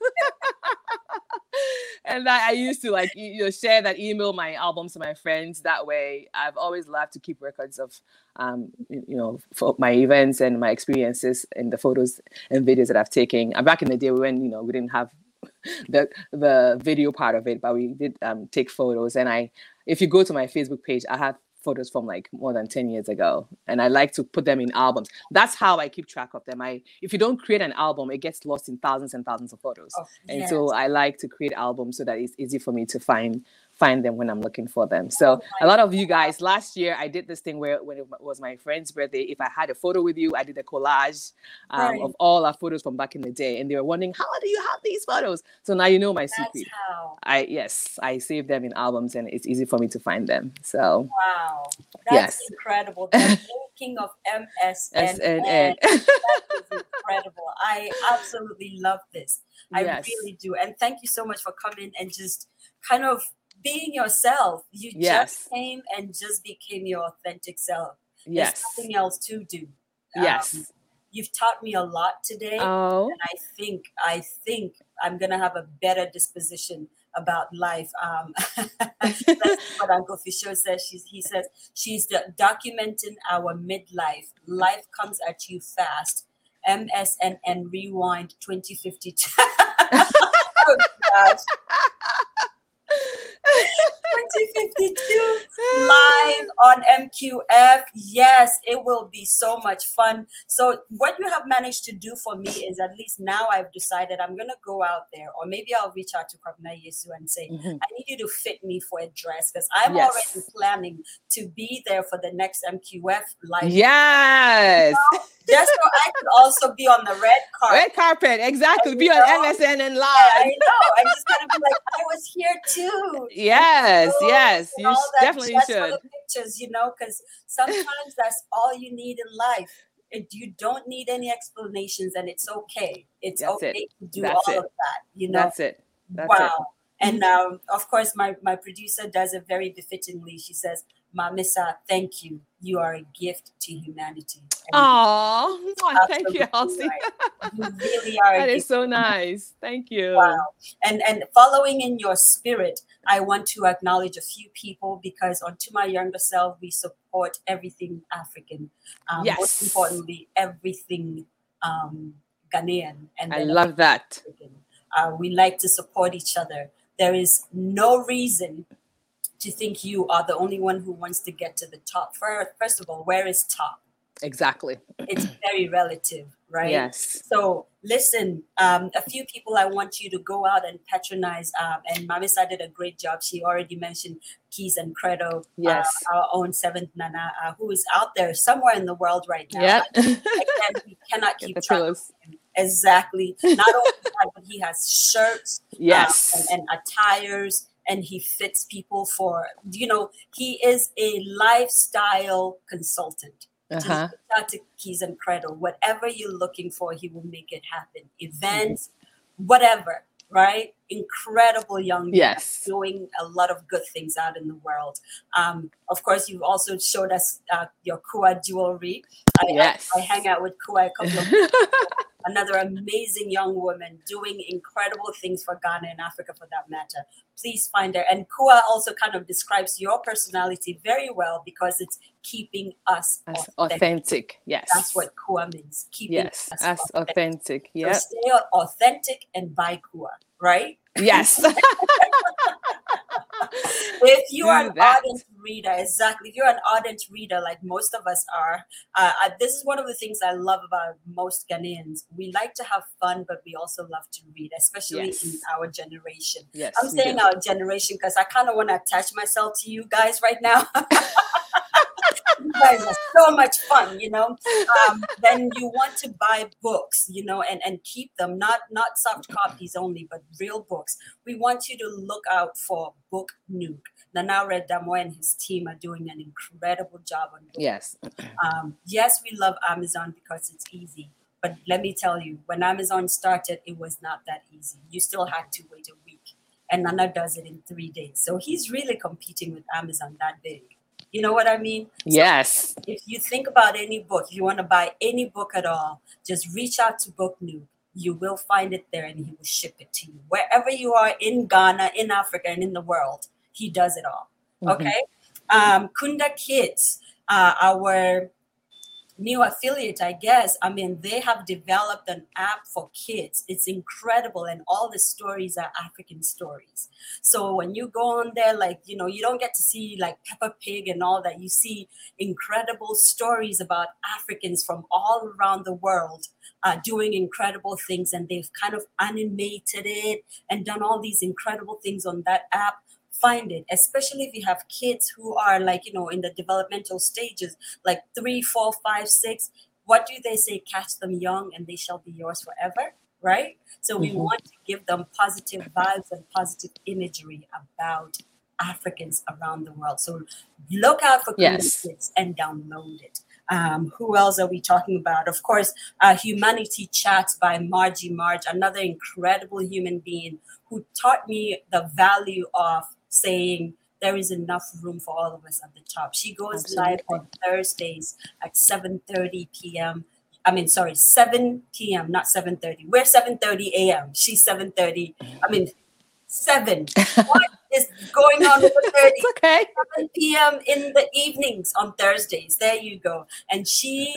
and I, I used to like you know share that email my albums to my friends. That way, I've always loved to keep records of um you you know for my events and my experiences and the photos and videos that I've taken. And back in the day when you know we didn't have the the video part of it, but we did um take photos. And I, if you go to my Facebook page, I have photos from like more than 10 years ago and i like to put them in albums. That's how i keep track of them. I if you don't create an album it gets lost in thousands and thousands of photos. Oh, and so i like to create albums so that it's easy for me to find find them when i'm looking for them so a lot of you guys last year i did this thing where when it was my friend's birthday if i had a photo with you i did a collage um, Right. of all our photos from back in the day and they were wondering how do you have these photos so now you know my That's secret how. i yes i save them in albums and it's easy for me to find them so Wow. That's Yes. incredible. The making of MSN. SNN. Incredible. I absolutely love this. I Yes. really do. And thank you so much for coming and just kind of being yourself. You Yes. just came and just became your authentic self. There's yes nothing else to do. Um, yes you've taught me a lot today. oh and I think I think I'm gonna have a better disposition about life. Um, that's what Uncle Fisher says. She's, he says she's do- documenting our midlife. Life comes at you fast. MSNN Rewind 2052. oh gosh. 2052 live on MQF. Yes, it will be so much fun. So, what you have managed to do for me is at least now I've decided I'm going to go out there, or maybe I'll reach out to Kwabena Yesu and say, Mhm. I need you to fit me for a dress because I'm Yes. already planning to be there for the next MQF live. Yes. Just so I could also be on the red carpet. Red carpet, exactly. Be on know. MSN and live. I know. I'm just gonna be like, I was here too. Yes, Oh, yes. You all sh- that definitely should. pictures, you know, because sometimes that's all you need in life. It, you don't need any explanations, and it's okay. It's That's it. okay to do That's all it. of that. You know, That's it. That's wow. it. And um, of course, my my producer does it very befittingly. She says, "Mame Saah, thank you. You are a gift to humanity." Oh, thank you, Elsie. right. You really are. a That gift so nice. Thank you. Wow. And and following in your spirit, I want to acknowledge a few people because on To My Younger Self, we support everything African. Um, Yes. Most importantly, everything um, Ghanaian. And I love that. Uh, we like to support each other. There is no reason to think you are the only one who wants to get to the top. First of all, where is top? Exactly. It's very relative, right? Yes. So listen, um, a few people I want you to go out and patronize. Um, and Mame Saah did a great job. She already mentioned Keys and Credo, Yes. uh, our own seventh Nana, uh, who is out there somewhere in the world right now. Yeah. Again, we cannot keep track. of him. Exactly. Not only that, but he has shirts um, Yes. and, and attires and he fits people for you know he is a lifestyle consultant Uh-huh. just reach out to Keys and Credo. Whatever you're looking for, he will make it happen. Events, whatever, right? Incredible young Yes. doing a lot of good things out in the world. Um, of course, you've also showed us uh, your Kua jewelry. I, Yes. I, I hang out with Kua a couple of another amazing young woman doing incredible things for Ghana and Africa for that matter. Please find her. And Kua also kind of describes your personality very well because it's keeping us authentic. authentic. Yes. That's what Kua means. Keeping Yes. us As authentic. authentic. So Yeah. stay authentic and buy Kua, right? Yes. If you are an ardent reader, exactly. If you're an ardent reader, like most of us are, uh, I, this is one of the things I love about most Ghanaians. We like to have fun, but we also love to read, especially in our generation. yes. I'm saying do. our generation because I kind of want to attach myself to you guys right now. you guys are so much fun, you know. Um, then you want to buy books, you know, and and keep them not not soft copies only, but real books. We want you to look out for Book Nuke. Nana Awere Damoah and his team are doing an incredible job on Book Yes. um, yes, we love Amazon because it's easy. But let me tell you, when Amazon started, it was not that easy. You still had to wait a week. And Nana does it in three days. So he's really competing with Amazon that big. You know what I mean? Yes. If you think about any book, if you want to buy any book at all, just reach out to Booknook. You will find it there and he will ship it to you. Wherever you are in Ghana, in Africa, and in the world, he does it all. Mhm. Okay. Um, Kunda Kids, uh, our new affiliate, I guess. I mean, they have developed an app for kids. It's incredible, and all the stories are African stories. So when you go on there, like you know, you don't get to see like Peppa Pig and all that. You see incredible stories about Africans from all around the world. Uh, doing incredible things, and they've kind of animated it and done all these incredible things on that app find it especially if you have kids who are like you know in the developmental stages like three four five six what do they say catch them young and they shall be yours forever right so we Mhm. want to give them positive vibes and positive imagery about africans around the world so look out for Yes. and download it um, who else are we talking about? Of course, uh, Humanity Chats by Margie Marge, another incredible human being who taught me the value of saying there is enough room for all of us at the top. She goes live on Thursdays at 7:30 p.m. I mean, sorry, 7 p.m., not 7:30. We're 7:30 a.m. She's 7:30. I mean, 7. what is going on with 30? It's okay. 7 p.m. in the evenings on Thursdays. There you go. And she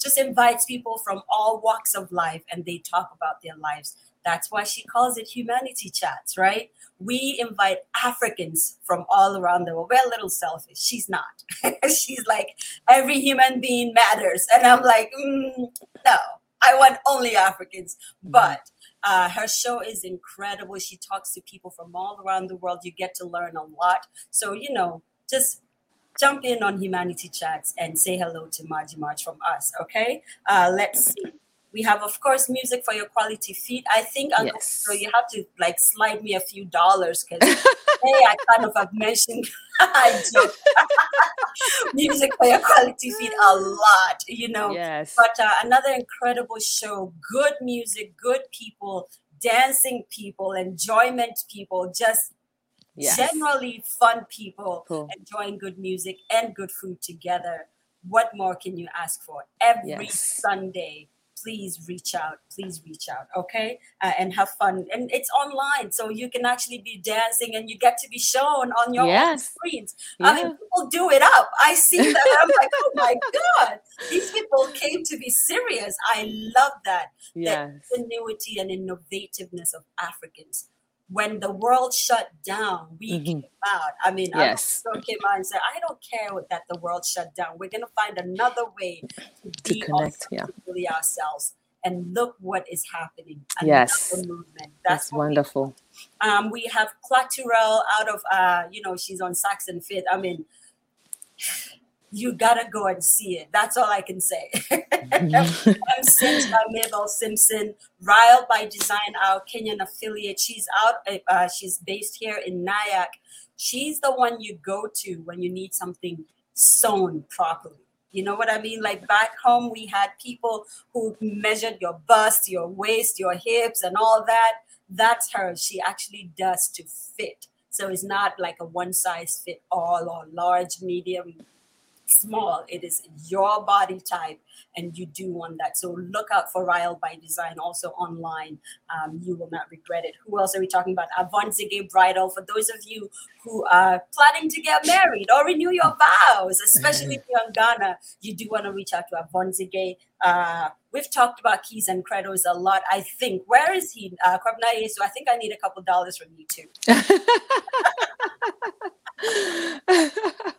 just invites people from all walks of life and they talk about their lives. That's why she calls it humanity chats, right? We invite Africans from all around the world. We're a little selfish. She's not. She's like, every human being matters. And I'm like, mm, no, I want only Africans. But uh, her show is incredible. She talks to people from all around the world. You get to learn a lot. So, you know, just jump in on Humanity Chats and say hello to Margie March from us, okay? Uh, let's see. We have, of course, music for your quality feed. I think, Uncle, Yes. so you have to like slide me a few dollars because hey, I kind of have mentioned music for your quality feed a lot, you know. Yes. But uh, another incredible show, good music, good people, dancing people, enjoyment people, just Yes. generally fun people Cool. enjoying good music and good food together. What more can you ask for? Every Yes. Sunday, please reach out. Please reach out, okay? Uh, and have fun. And it's online, so you can actually be dancing and you get to be shown on your own Yes. screens. I mean, people do it up. I see that. I'm like, oh my God, these people came to be serious. I love that Yes. ingenuity and innovativeness of Africans. When the world shut down, we Mhm. came out. I mean, Yes. I came out and said, I don't care that the world shut down. We're going to find another way to To be connect, yeah. authentically ourselves. And look what is happening. Yes. Movement. That's That's what we wonderful. um, we have Claturel out of, uh, you know, she's on Sax and Fit. I mean, you gotta go and see it. That's all I can say. I'm sent by Mabel Simpson, Ryle by Design, our Kenyan affiliate. She's out. uh, Uh, she's based here in Nyack. She's the one you go to when you need something sewn properly. You know what I mean? Like back home, we had people who measured your bust, your waist, your hips, and all that. That's her. She actually does to fit. So it's not like a one size fit all or large, medium, small. It is your body type, and you do want that. So look out for Ryle by Design also online. Um, you will not regret it. Who else are we talking about? Avon Ziggy Bridal. For those of you who are planning to get married or renew your vows, especially if you're in Ghana, you do want to reach out to Avon Ziggy. Uh, we've talked about keys and credos a lot. I think. Where is he? Uh, So I think I need a couple dollars from you too.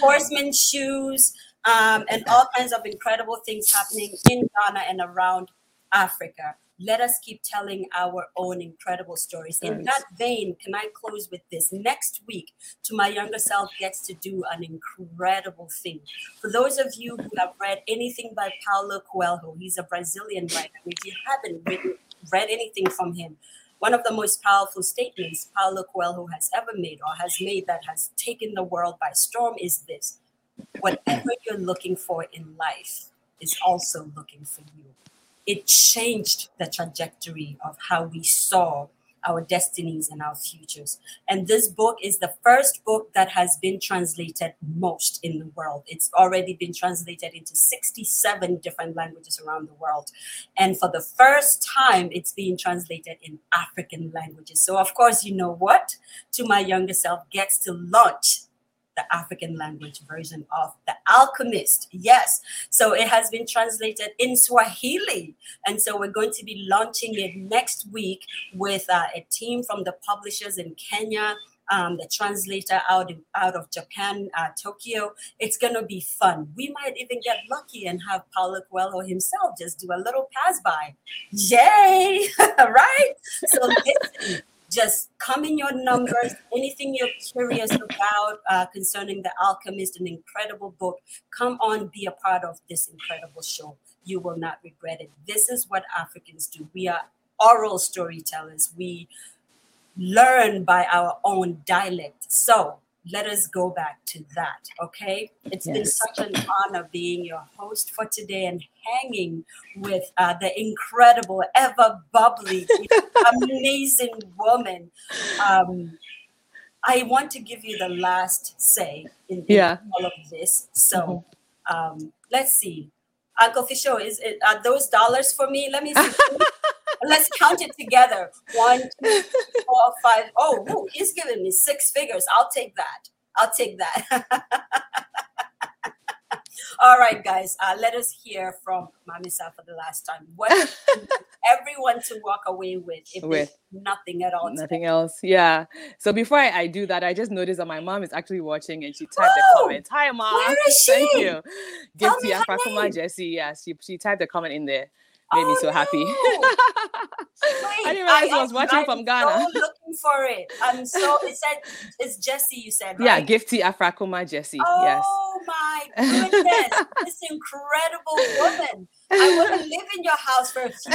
horseman shoes, um, and all kinds of incredible things happening in Ghana and around Africa. Let us keep telling our own incredible stories. In that vein, can I close with this? Next week, to my younger self gets to do an incredible thing. For those of you who have read anything by Paulo Coelho, he's a Brazilian writer. If you haven't read anything from him, one of the most powerful statements Paulo Coelho has ever made or has made that has taken the world by storm is this whatever you're looking for in life is also looking for you. It changed the trajectory of how we saw our destinies and our futures. And this book is the first book that has been translated most in the world. It's already been translated into 67 different languages around the world. And for the first time, it's being translated in African languages. So, of course, you know what? To my younger self gets to launch the African language version of The Alchemist. Yes. So it has been translated in Swahili. And so we're going to be launching it next week with uh, a team from the publishers in Kenya. Um, the translator out of, out of Japan, uh, Tokyo. It's going to be fun. We might even get lucky and have Paulo Coelho himself just do a little pass by. Yay! right? So listen, just come in your numbers. Anything you're curious about uh, concerning The Alchemist, an incredible book, come on, be a part of this incredible show. You will not regret it. This is what Africans do. We are oral storytellers. We learn by our own dialect. So let us go back to that, okay? It's been such an honor being your host for today and hanging with uh, the incredible, ever bubbly, amazing woman. Um, I want to give you the last say in, in Yeah. all of this. So um, let's see. Uncle Fisho, is it are those dollars for me? Let me see. Let's count it together. One, two, three, four, five. Oh, he's giving me six figures. I'll take that. I'll take that. All right, guys. Uh, let us hear from Mame Saah for the last time. What everyone to walk away with if With. nothing at all. Nothing else. Yeah. So before I, I do that, I just noticed that my mom is actually watching and she typed the Oh, comment. Hi, mom. where is she? Thank you. Tell Gifty name. Jessie. Yeah, she, she typed a comment in there. Made me Oh, so happy. no. I didn't realize I was watching I'm from Ghana. So looking for it. I'm so. It said it's Jesse. You said Yeah, right? Gifty Afrakuma Jessie. Oh Yes. my goodness! this incredible woman. I want to live in your house for a few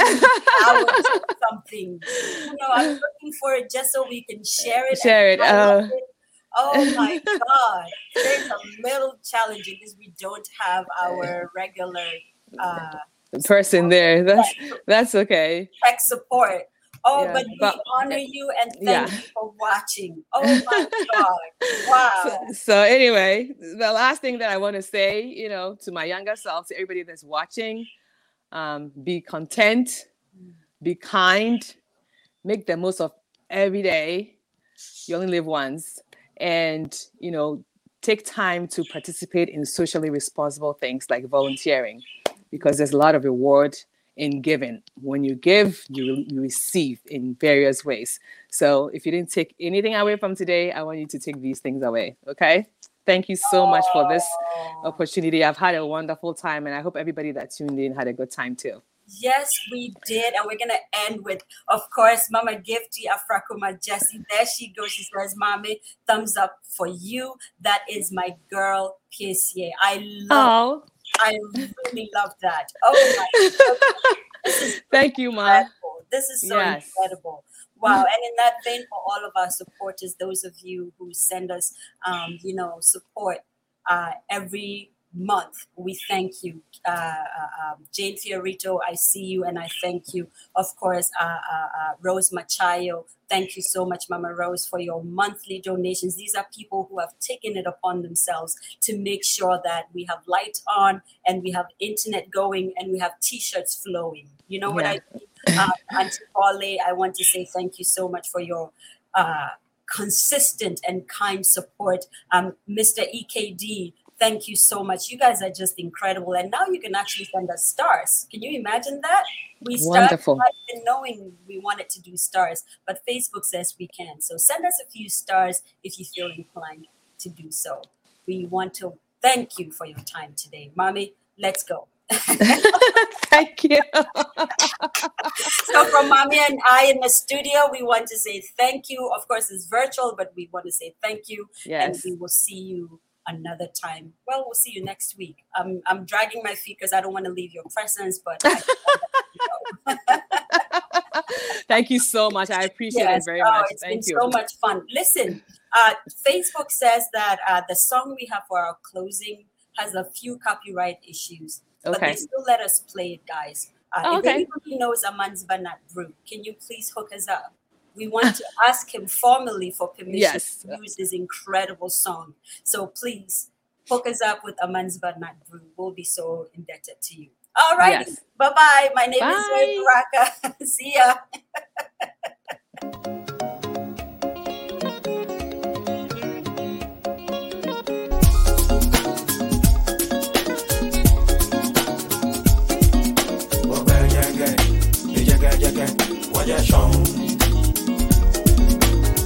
hours or something. You know, I'm looking for it just so we can share it. Share it, uh. it. Oh my God! It's a little challenging because we don't have our regular uh, Person there. That's that's okay. tech support. Oh, Yeah, but we but- honor you and thank Yeah. you for watching. Oh my God! Wow. So, so anyway, the last thing that I want to say, you know, to my younger self, to everybody that's watching, um, be content, be kind, make the most of every day. You only live once, and you know, take time to participate in socially responsible things like volunteering, because there's a lot of reward in giving. When you give, you, you receive in various ways. So if you didn't take anything away from today, I want you to take these things away. Okay. Thank you so much for this opportunity. I've had a wonderful time, and I hope everybody that tuned in had a good time too. Yes, we did. And we're going to end with, of course, Mama Gifty Afrakuma Jessie. There she goes. She says, Mommy, thumbs up for you. That is my girl, PCA. I love, Oh, I really love that. Oh my God. Thank you, Ma. This is so Yes. incredible. Wow. And in that vein, for all of our supporters, those of you who send us, um, you know, support uh, every month, we thank you. Uh, uh, um, Jane Fiorito, I see you and I thank you. Of course, uh, uh, uh, Rose Machayo, thank you so much, Mama Rose, for your monthly donations. These are people who have taken it upon themselves to make sure that we have light on and we have internet going and we have t-shirts flowing. You know what I mean? Uh, Auntie Paule, I want to say thank you so much for your uh, consistent and kind support. Um, Mr. EKD, thank you so much. You guys are just incredible. And now you can actually send us stars. Can you imagine that? We started Wonderful. not even knowing we wanted to do stars, but Facebook says we can. So send us a few stars if you feel inclined to do so. We want to thank you for your time today. Mommy, let's go. thank you. So from Mommy and I in the studio, we want to say thank you. Of course, it's virtual, but we want to say thank you. And we will see you another time. Well, we'll see you next week. I'm, I'm dragging my feet because I don't want to leave your presence, but Thank you so much. I appreciate Yes. it very Oh, much. It's Thank been you. so much fun. Listen, uh, Facebook says that uh, the song we have for our closing has a few copyright issues, but Okay. they still let us play it, guys. Uh, Oh, if anybody knows Aman's Banat Brew, can you please hook us up? We want to ask him formally for permission Yes. to use this incredible song. So please hook us up with Aman's Banat Brew. We'll be so indebted to you. All right. Yes. Bye bye. My name is Bye. Zoe Baraka. See ya.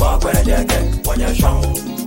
what where they get, what you're showing.